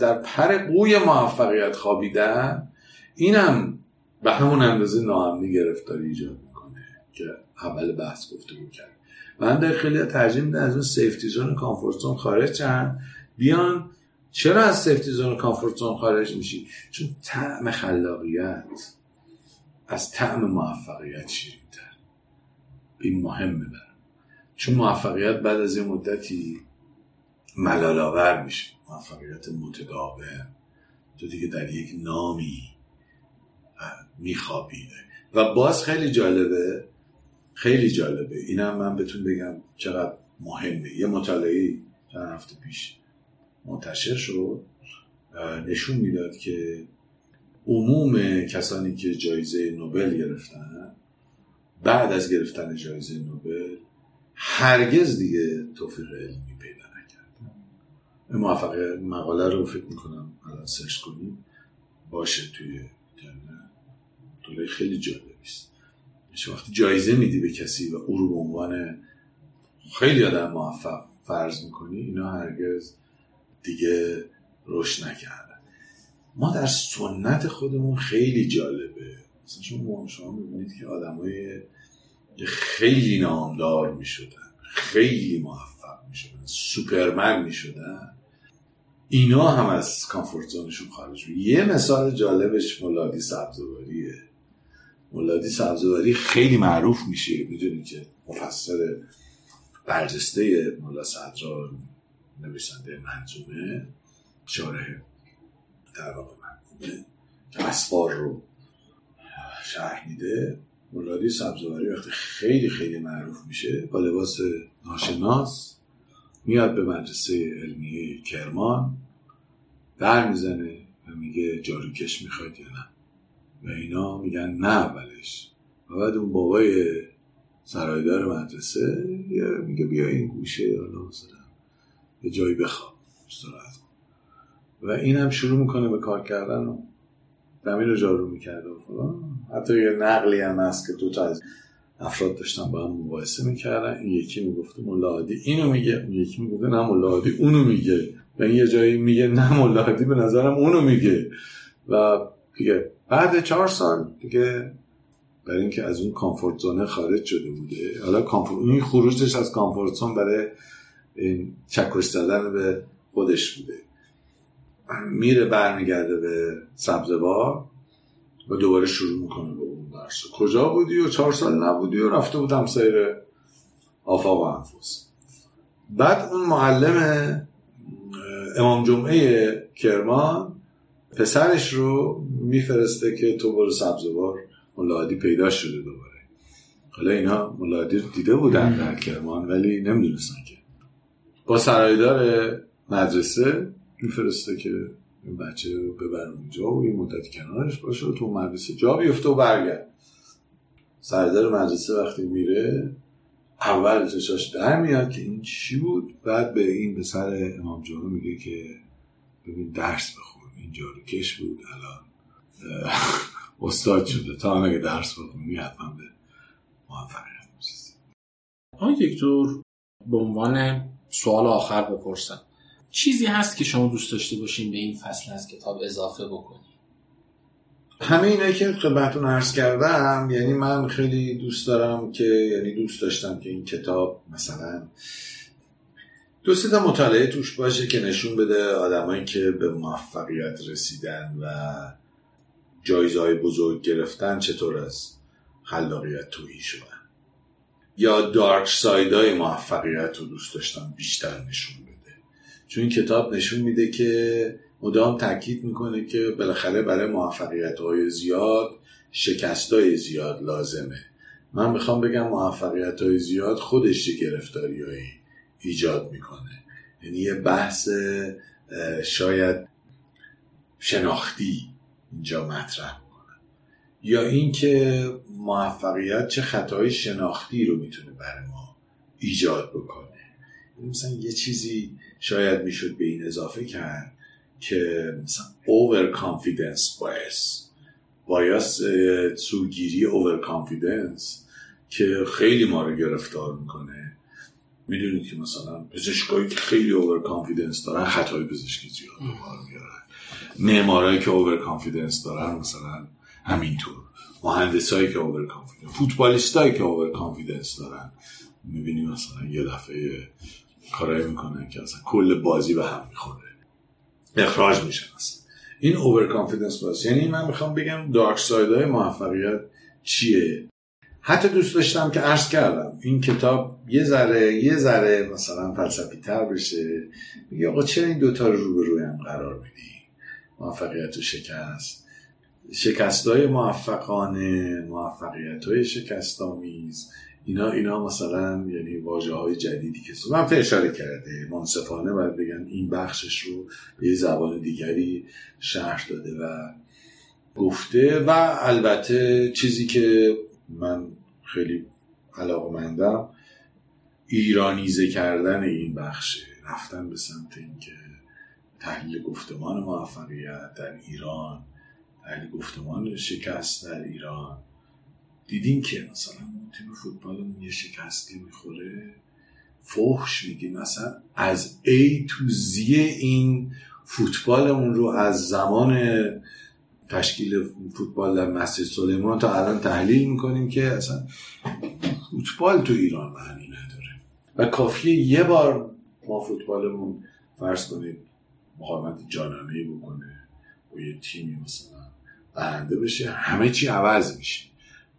در پر قوی موفقیت خوابیدن اینم به همون اندازه ناامنی گرفتاری ایجاد می‌کنه که اول بحث گفته بود کرد. من در خیلی ترجیح میدن از اون سیفتی زون کامفورت زون خارج چند بیان چرا از سیفتی زون کامفورت زون خارج میشی؟ چون طعم خلاقیت. از طعم موفقیت شیرینتر. این مهمه برم چون موفقیت بعد از یه مدتی ملالاور میشه. موفقیت متداوم. تو دیگه در یک نامی میخوابیده و باز خیلی جالبه خیلی جالبه. اینم من بهتون بگم چقدر مهمه. یه مطالعه چند هفته پیش منتشر شد. نشون می‌داد که عموم کسانی که جایزه نوبل گرفتن بعد از گرفتن جایزه نوبل هرگز دیگه توفیق علمی پیدا نکردن. موفقیت مقاله رو فکر می‌کنم الان سرچ کنیم باشه توی اینترنت. طوله خیلی جالبی است. وقتی جایزه میدی به کسی و او رو به عنوان خیلی آدم موفق فرض می‌کنی اینا هرگز دیگه رشد نکردن. ما در سنت خودمون خیلی جالبه. مثلا شما شما می‌بینید که آدمای خیلی نامدار می‌شدن خیلی موفق می‌شدن سوپرمن می‌شدن. اینا هم از کامفورت زونشون خارج می یه مثال جالبش مولادی سبزواریه مولادی سبزواری خیلی معروف میشه. می‌دونی که مفسر برجسته مولا صدرا نویسنده منظومه شارح در واقع که اسفار رو شرح میده. مولادی سبزواری وقتی خیلی خیلی معروف میشه با لباس ناشناس میاد به مدرسه علمیه کرمان در می‌زنه و میگه جاروکش می‌خواید یا نه. و اینا میگن نه اولش. و بعد اون بابای سرایدار مدرسه میگه بیا این گوشه حالا مثلا یه جایی بخواب. استراحت و این هم شروع می‌کنه به کار کردن و زمین رو جارو می‌کرده و فلان. حتی یه نقلی هم هست که دو تا از افراد داشتن با هم مباحثه می‌کردن. این یکی می‌گفته ملاحدی اینو میگه. اون یکی می‌گفته نه ملاحدی اونو میگه. و این یه جایی میگه نه ملاحدی به نظرم اونو میگه. و دیگه بعد چهار سال دیگه برای اینکه از اون کامفورت زونه خارج شده بوده. حالا کامفورت این خروجش از کامفورت زون برای این چکش زدن به خودش بوده. میره برمیگرده به سبزوار و دوباره شروع می‌کنه به اون درس. کجا بودی و چهار سال نبودی و رفته بودم سیر آفاق و انفوس بعد اون معلم امام جمعه کرمان پسرش رو میفرسته که تو برو سبزوار ملادی پیدا شده دوباره. حالا اینا ملادی رو دیده بودن در کرمان ولی نمی‌دونستن که. با سرایدار مدرسه میفرسته که این بچه رو ببر اونجا و این مدت کنارش باشه و تو مدرسه جا بیفته و برگرد. سردار مدرسه وقتی میره اول چشاش در میاد که این چی بود؟ بعد به این به سر امام جمعه میگه که ببین درس بخون. این جارو کش بود الان استاد شده. تا اگه درس بخونی حتما به موفقیت می‌رسی. آقای دکتر به عنوان سوال آخر بپرسم. چیزی هست که شما دوست داشته باشین به این فصل از کتاب اضافه بکنی همه اینایی که خدمتتون عرض کردم یعنی من خیلی دوست دارم که یعنی دوست داشتم که این کتاب مثلا دو تا مطالعه توش باشه که نشون بده آدمایی که به موفقیت رسیدن و جایزه های بزرگ گرفتن چطور از خلاقیت تویی شدن. یا دارک سایدای موفقیت رو دوست داشتم بیشتر نشون چون این کتاب نشون میده که مدام تاکید می‌کنه که بالاخره برای موفقیت های زیاد شکست های زیاد لازمه. من می‌خوام بگم موفقیت های زیاد خودش گرفتاری های ایجاد می‌کنه. یعنی یه بحث شاید شناختی اینجا مطرح می‌کنه. یا اینکه موفقیت چه خطای شناختی رو می‌تونه برای ما ایجاد بکنه. مثلا یه چیزی شاید می‌شد به این اضافه کرد که مثلا over confidence باعث بایاس سوگیری over confidence که خیلی ما رو گرفتار می‌کنه. می‌دونید که مثلا پزشکایی که خیلی اوور کانفیدنس دارن خطای پزشکی زیاد رو میارن. معمارایی که over confidence دارن مثلا همینطور. مهندسایی که over confidence فوتبالیستایی که over confidence دارن. می‌بینیم مثلا یه دفعه کارایی می‌کنن که اصلا کل بازی به هم می‌خوره. اخراج میشن اصلا. این over confidence باز یعنی من می‌خوام بگم dark side های موفقیت چیه؟ حتی دوست داشتم که عرض کردم. این کتاب یه ذره یه ذره مثلا فلسفی تر بشه. میگه آقا چرا این دوتا رو روبروی هم قرار میدی؟ موفقیت و شکست. شکست های موفقانه موفقیت های شکست آمیز اینا اینا مثلا یعنی واجه های جدیدی که من اشاره کرده منصفانه باید بگن این بخشش رو به یه زبان دیگری شرح داده و گفته و البته چیزی که من خیلی علاقمندم ایرانیزه کردن این بخشه رفتن به سمت اینکه تحلیل گفتمان موفقیت در ایران تحلیل گفتمان شکست در ایران. دیدیم که مثلا تیم فوتبالمون یه شکستی می‌خوره؟ فحش میدیم مثلا از A تو Z این فوتبالمون رو از زمان تشکیل فوتبال در مسجد سلیمان تا الان تحلیل می‌کنیم که اصلا فوتبال تو ایران معنی نداره. و کافیه یه بار ما فوتبالمون فرض کنید مقاومت جانانه بکنه و یه تیمی مثلا برنده بشه همه چی عوض میشه.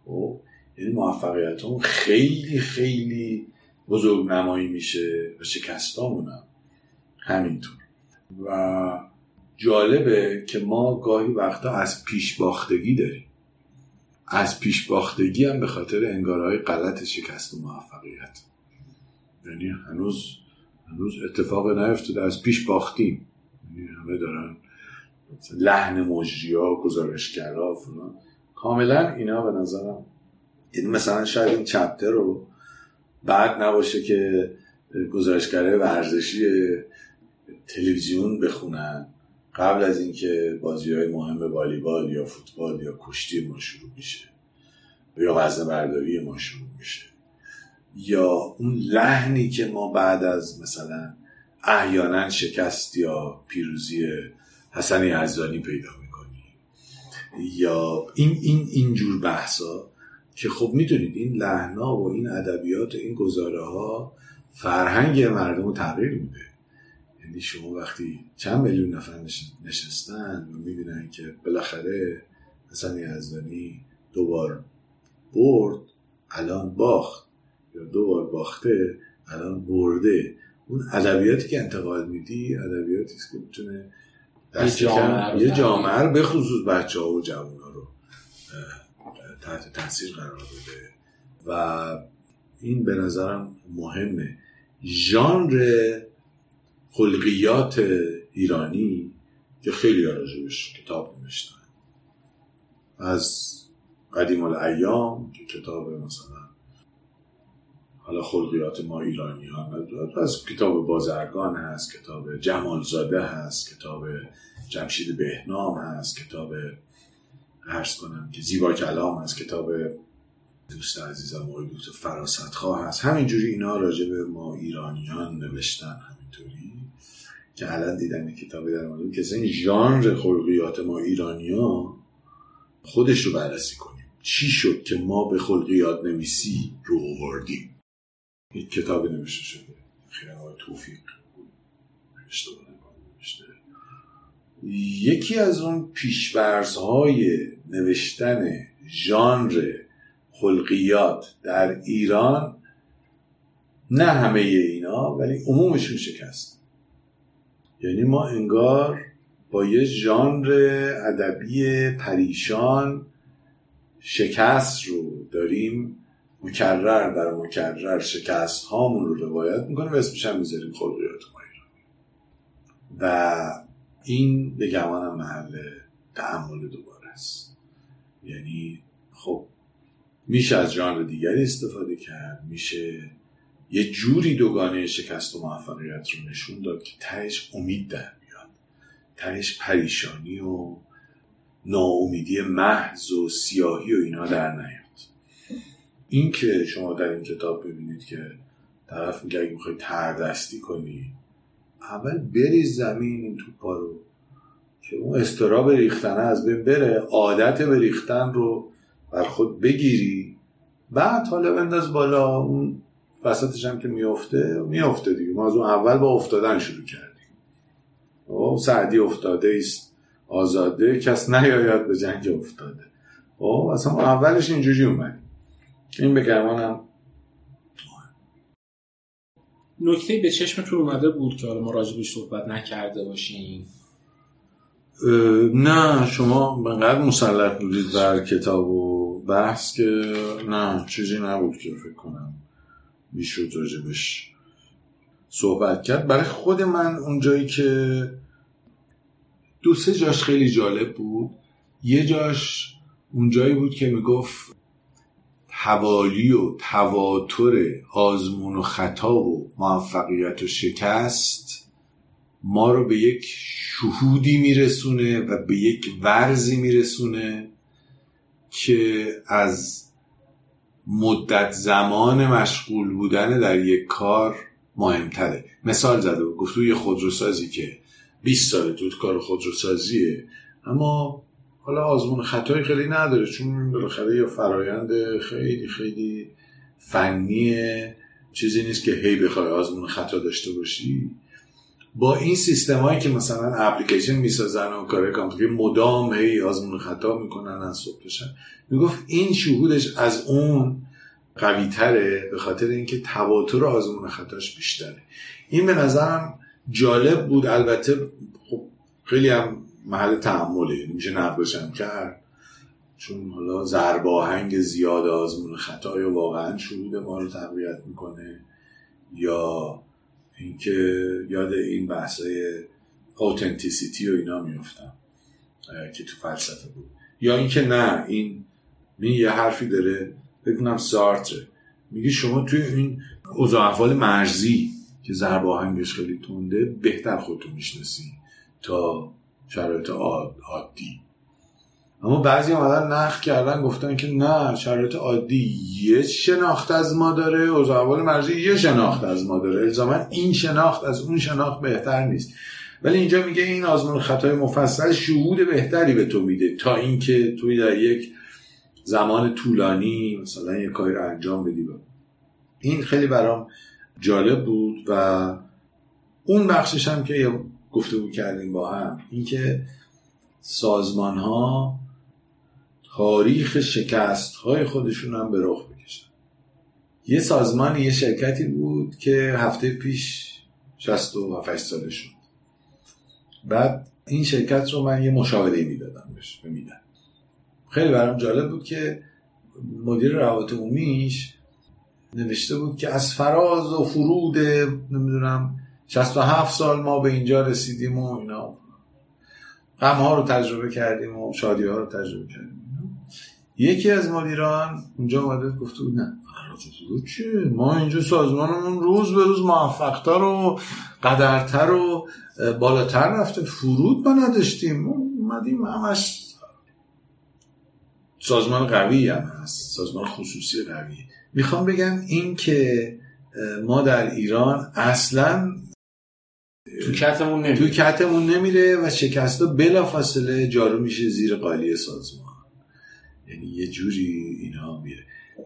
خب یعنی موفقیت هم خیلی خیلی بزرگ نمایی میشه و شکستامون هم همینطور. و جالبه که ما گاهی وقتا از پیش باختگی داریم. از پیش باختگی هم به خاطر انگارهای غلط شکست و موفقیت. یعنی هنوز هنوز اتفاق نیفتاده از پیش باختیم. یعنی همه دارن لحن مجریا گزارشگرا فلان. کاملا اینا به نظرم. یعنی مثلا شاید این چپتر رو بعد نباشه که گزارشگرای ورزشی تلویزیون بخونن. قبل از اینکه بازی های مهم والیبال یا فوتبال یا کشتی ما شروع میشه یا وزن برداری ما شروع میشه یا اون لحنی که ما بعد از مثلا احیانا شکست یا پیروزی حسن یزدانی پیدا یا این این اینجور بحثا که خب می‌دونید این لحنا و این ادبیات و این گزاره ها فرهنگ مردم رو تغییر میده. یعنی شما وقتی چند میلیون نفر نشستن و می‌بینن که بالاخره حسن یزدانی دوبار برد الان باخت. یا دوبار باخته الان برده. اون ادبیاتی که انتقاد میدی ادبیاتی که می‌تونه یه جامعه رو به خصوص بچه ها و جوان ها رو تحت تاثیر قرار بده. و این به نظرم مهمه. ژانر خلقیات ایرانی که خیلی راجبش کتاب نوشتن. از قدیم الایام که کتاب مثلا حالا خلقیات ما ایرانی ها از کتاب بازرگان هست کتاب جمالزاده هست کتاب جمشید بهنام هست کتاب عرض کنم که زیبا کلام هست کتاب دوست عزیزم آقای دکتر فراست خواه هست. همینجوری اینا راجع به ما ایرانیان نوشتن همینطوری که الان دیدن کتابی در مورد که این ژانر خلقیات ما ایرانیا خودش رو بررسی کنیم. چی شد که ما به خلقیات نویسی رو آوردیم؟ یک کتابی نوشته شده. خیلی آقای توفیق نوشته. یکی از اون پیشورز های نوشتن ژانر خلقیات در ایران نه همه اینا ولی عمومشون شکست. یعنی ما انگار با یه ژانر ادبی پریشان شکست رو داریم مکرر در مکرر شکست هامون رو روایت می‌کنیم و اسمش هم می‌ذاریم خلقیات ما و این به گمانم محل تعمل دوباره است. یعنی خب میشه از ژانر دیگری استفاده کرد میشه یه جوری دوگانه شکست و موفقیت رو نشون داد که تهش امید در میاد. تهش پریشانی و ناامیدی محض و سیاهی و اینا در نیاد. این که شما در این کتاب ببینید که طرف میگه اگه می‌خوای تردستی کنی اول بریز زمین این توپا رو که اون استراب ریختن از بین بره عادت به ریختن رو بر خود بگیری بعد حالا بنداز بالا اون وسطش هم که میفته میفته دیگه. ما از اون اول با افتادن شروع کردیم. او خب، سعدی افتاده است آزاده کس نیاید به جنگ افتاده. او خب، اصلا اولش اینجوری اومد. این به گرمانم. نکته به چشمتون اومده بود که حالا ما راجبش صحبت نکرده باشیم. نه شما بقدر مسلط بودید بر کتاب و بحث که نه چیزی نبود که فکر کنم می‌شد راجبش صحبت کرد. برای خود من اونجایی که دو سه جاش خیلی جالب بود. یه جاش اونجایی بود که می‌گفت حوالی و تواتر آزمون و خطا و موفقیت و شکست ما رو به یک شهودی میرسونه و به یک ورزی میرسونه که از مدت زمان مشغول بودن در یک کار مهمتره. مثال زده گفت یه خودروسازی که 20 سال تو کار خودروسازیه اما حالا آزمون خطایی خیلی نداره چون بالاخره یه فرایند خیلی خیلی فنیه. چیزی نیست که هی بخوای آزمون خطا داشته باشی. با این سیستم هایی که مثلا اپلیکیشن می‌سازن و کار کامپیوتر مدام هی آزمون خطا می‌کنن از صبح بشن می‌گفت این شهودش از اون قوی تره به خاطر اینکه تواتر آزمون خطاش بیشتره. این به نظرم جالب بود. البته خب خیلی هم محل تعمله یعنی میشه نقدشم کرد. چون حالا زرباهنگ زیاد آزمون خطای واقعا شهود ما رو تقویت می‌کنه یا اینکه یاد این بحثای اوتنتیسیتی و اینا میفتم که تو فلسفه بود. یا اینکه نه این این یه حرفی داره بگونم سارتره. میگه شما توی این اوضاع احوال مرزی که ضرب آهنگش خیلی تونده بهتر خودتون می‌شناسی تا شرایط عادی. اما بعضی آمدن نخ کردن گفتن که نه شرایط عادی یه شناخت از ما داره. اوضاع احوال مرزی یه شناخت از ما داره. الزاما این شناخت از اون شناخت بهتر نیست. ولی اینجا میگه این آزمون خطای مفصل شهود بهتری به تو میده. تا اینکه توی در یک زمان طولانی مثلا یه کاری رو انجام بدی. این خیلی برام جالب بود و اون بخشش هم که گفته بود کردیم با هم. اینکه سازمان ها تاریخ شکست های خودشون هم به رخ بکشن یه سازمان یه شرکتی بود که هفته پیش 67 ساله شد. بعد این شرکت رو من یه مشاهده می‌دادم بهش میدم خیلی برام جالب بود که مدیر روابط عمومیش نوشته بود که از فراز و فرود نمی‌دونم 67 سال ما به اینجا رسیدیم و اینا. غم ها رو تجربه کردیم و شادی ها رو تجربه کردیم. یکی از مدیران اونجا اومده گفته بود نه چه ما اینجا سازمانمون روز به روز موفقتر و قدرتر و بالاتر رفته. فرود ما نداشتیم. ما اومدیم همش سازمان قوی هم هست سازمان خصوصی قوی. می‌خوام بگم این که ما در ایران اصلا تو کتمون نمیره. تو کتمون نمیره و شکستا بلا فاصله جارو میشه زیر قالی سازمان. یعنی یه جوری اینا میره.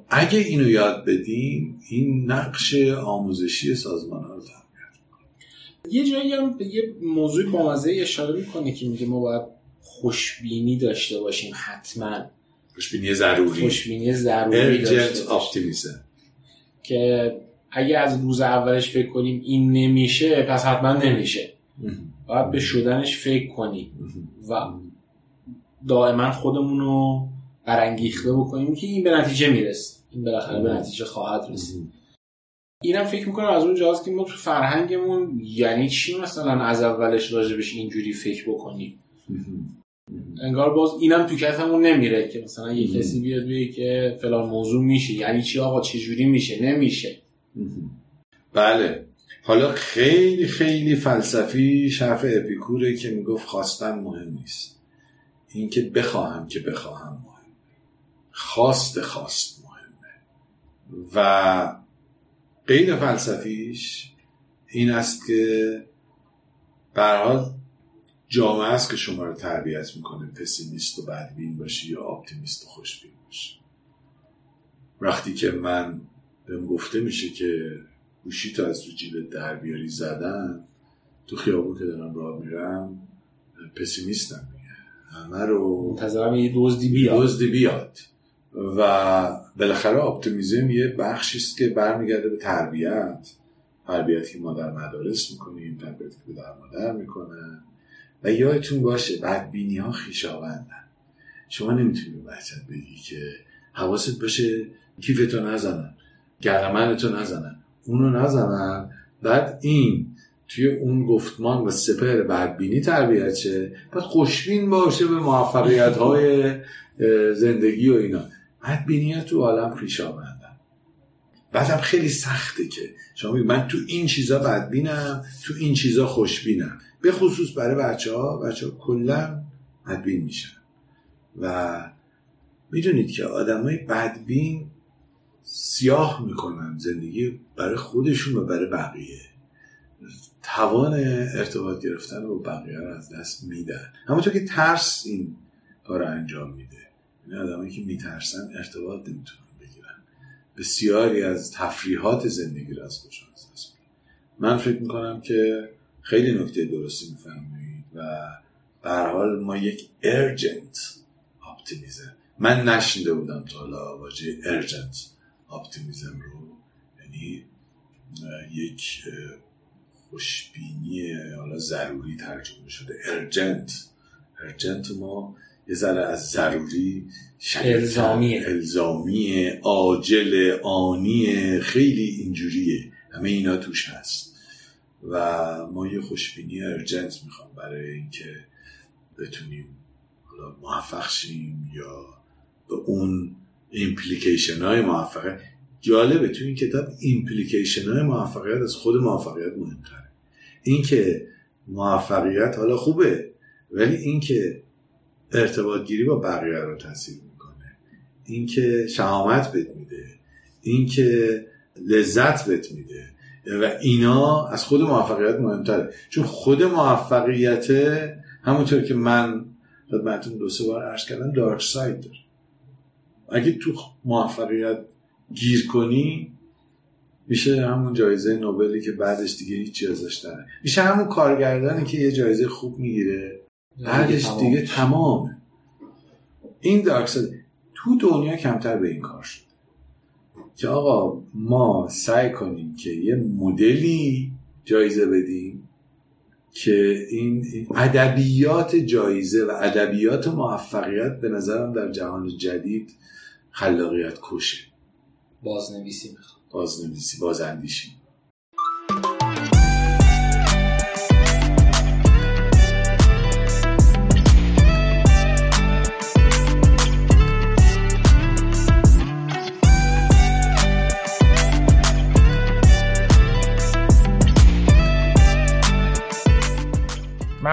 اگه اینو یاد بدیم این نقش آموزشی سازمان ها رو یه جایی هم به یه موضوع بامزه اشاره می‌کنه که میگه ما باید خوشبینی داشته باشیم حتما. خوشبینی ضروری. خوشبینی ضروری داشته که اگه از روز اولش فکر کنیم این نمیشه پس حتما نمیشه. باید به شدنش فکر کنیم. و دائما خودمون رو برانگیخته بکنیم که این به نتیجه می‌رسه. این بالاخره به نتیجه خواهد رسید. اینم فکر می‌کنم از اون جاست که ما تو فرهنگمون یعنی چی مثلا از اولش راجبش اینجوری فکر بکنیم؟ انگار باز اینم تو کتمون نمیره که مثلا یه کسی بیاد بگه که فلان موضوع میشه. یعنی چی آقا؟ چه جوری میشه؟ نمیشه. بله. حالا خیلی خیلی فلسفی شرف اپیکوره که می‌گفت خواستن مهم نیست. اینکه بخواهم که بخواهم مهم. خواست خواست مهمه. و غیر فلسفیش این است که به هر حال جامعه است که شما رو تربیت می‌کنه. pessimist و بدبین باشی یا optimist و خوشبین باشی. وقتی که من بهم گفته میشه که گوشی تو از تو جیب در بیاری زدن تو خیابون که دارم راه میرم pessimist م همه رو منتظرم یه دزدی بیاد. دزدی بیاد. و بالاخره optimism یه بخشی است که برمیگرده به تربیت. تربیتی که ما در مدارس می‌کنیم تربیتی که در مادر می‌کنن و یادتون باشه بدبینی ها خیشاوندن. شما نمی‌تونی به بچت بگی که حواست باشه کیفتو نزنن. گرمنتو نزنن. اونو نزنن. بعد این توی اون گفتمان و سپر بدبینی تربیت شه. بعد خوشبین باشه به موفقیت های زندگی و اینا. بدبینی ها تو عالم خیشاوندن بعدم خیلی سخته که. شما من تو این چیزا بدبینم تو این چیزا خوشبینم. به خصوص برای بچه ها بچه ها کلا بدبین میشن. و می‌دونید که آدم های بدبین سیاه می‌کنن زندگی برای خودشون و برای بقیه. توان ارتباط گرفتن با بقیه رو از دست میدن. همونطور که ترس این کار انجام میده. این آدمایی که میترسن ارتباط نمی‌تونن بگیرن. بسیاری از تفریحات زندگی رو از خودشون از من فکر می‌کنم که خیلی نکته درستی می‌فهمید و به هر حال ما یک urgent optimism من نشنیده بودم تا حالا واژه urgent optimism رو یعنی یک خوشبینی حالا ضروری ترجمه شده urgent. urgent ما یه ذره از ضروری الزامیه. الزامی عاجل آنی خیلی اینجوریه. همه اینا توش هست. و ما یه خوشبینی urgent می‌خوام برای اینکه بتونیم موفق شیم یا به اون implication های موفقه جالبه تو این کتاب implication های موفقیت از خود موفقیت مهمتره. اینکه موفقیت حالا خوبه ولی اینکه ارتباط گیری با بقیه رو تاثیر می‌کنه. اینکه شهامت بهت میده. اینکه لذت بهت میده. و اینا از خود موفقیت مهمتره. چون خود موفقیت همونطور که من خدمتتون دو سه بار عرض کردم دارک ساید داره. اگه تو موفقیت گیر کنی میشه همون جایزه نوبلی که بعدش دیگه هیچی ازش داره میشه همون کارگردانی که یه جایزه خوب می‌گیره بعدش دیگه تمامه این دارک تو دنیا کمتر به این کار شد. که آقا ما سعی کنیم که یه مدلی جایزه بدیم که این ادبیات جایزه و ادبیات موفقیت به نظرم در جهان جدید خلاقیت کشه. بازنویسی می‌خواد بازنویسی بازاندیشی.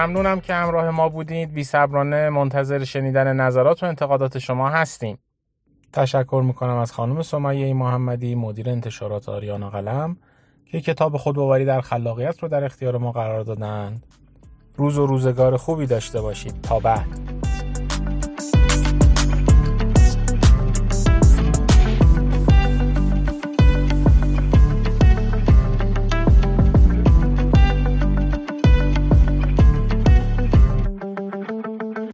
ممنونم که همراه ما بودید. بی صبرانه منتظر شنیدن نظرات و انتقادات شما هستیم. تشکر می‌کنم از خانم سمیه محمدی مدیر انتشارات آریانا قلم که کتاب خودباوری در خلاقیت رو در اختیار ما قرار دادند روز و روزگار خوبی داشته باشید. تا بعد.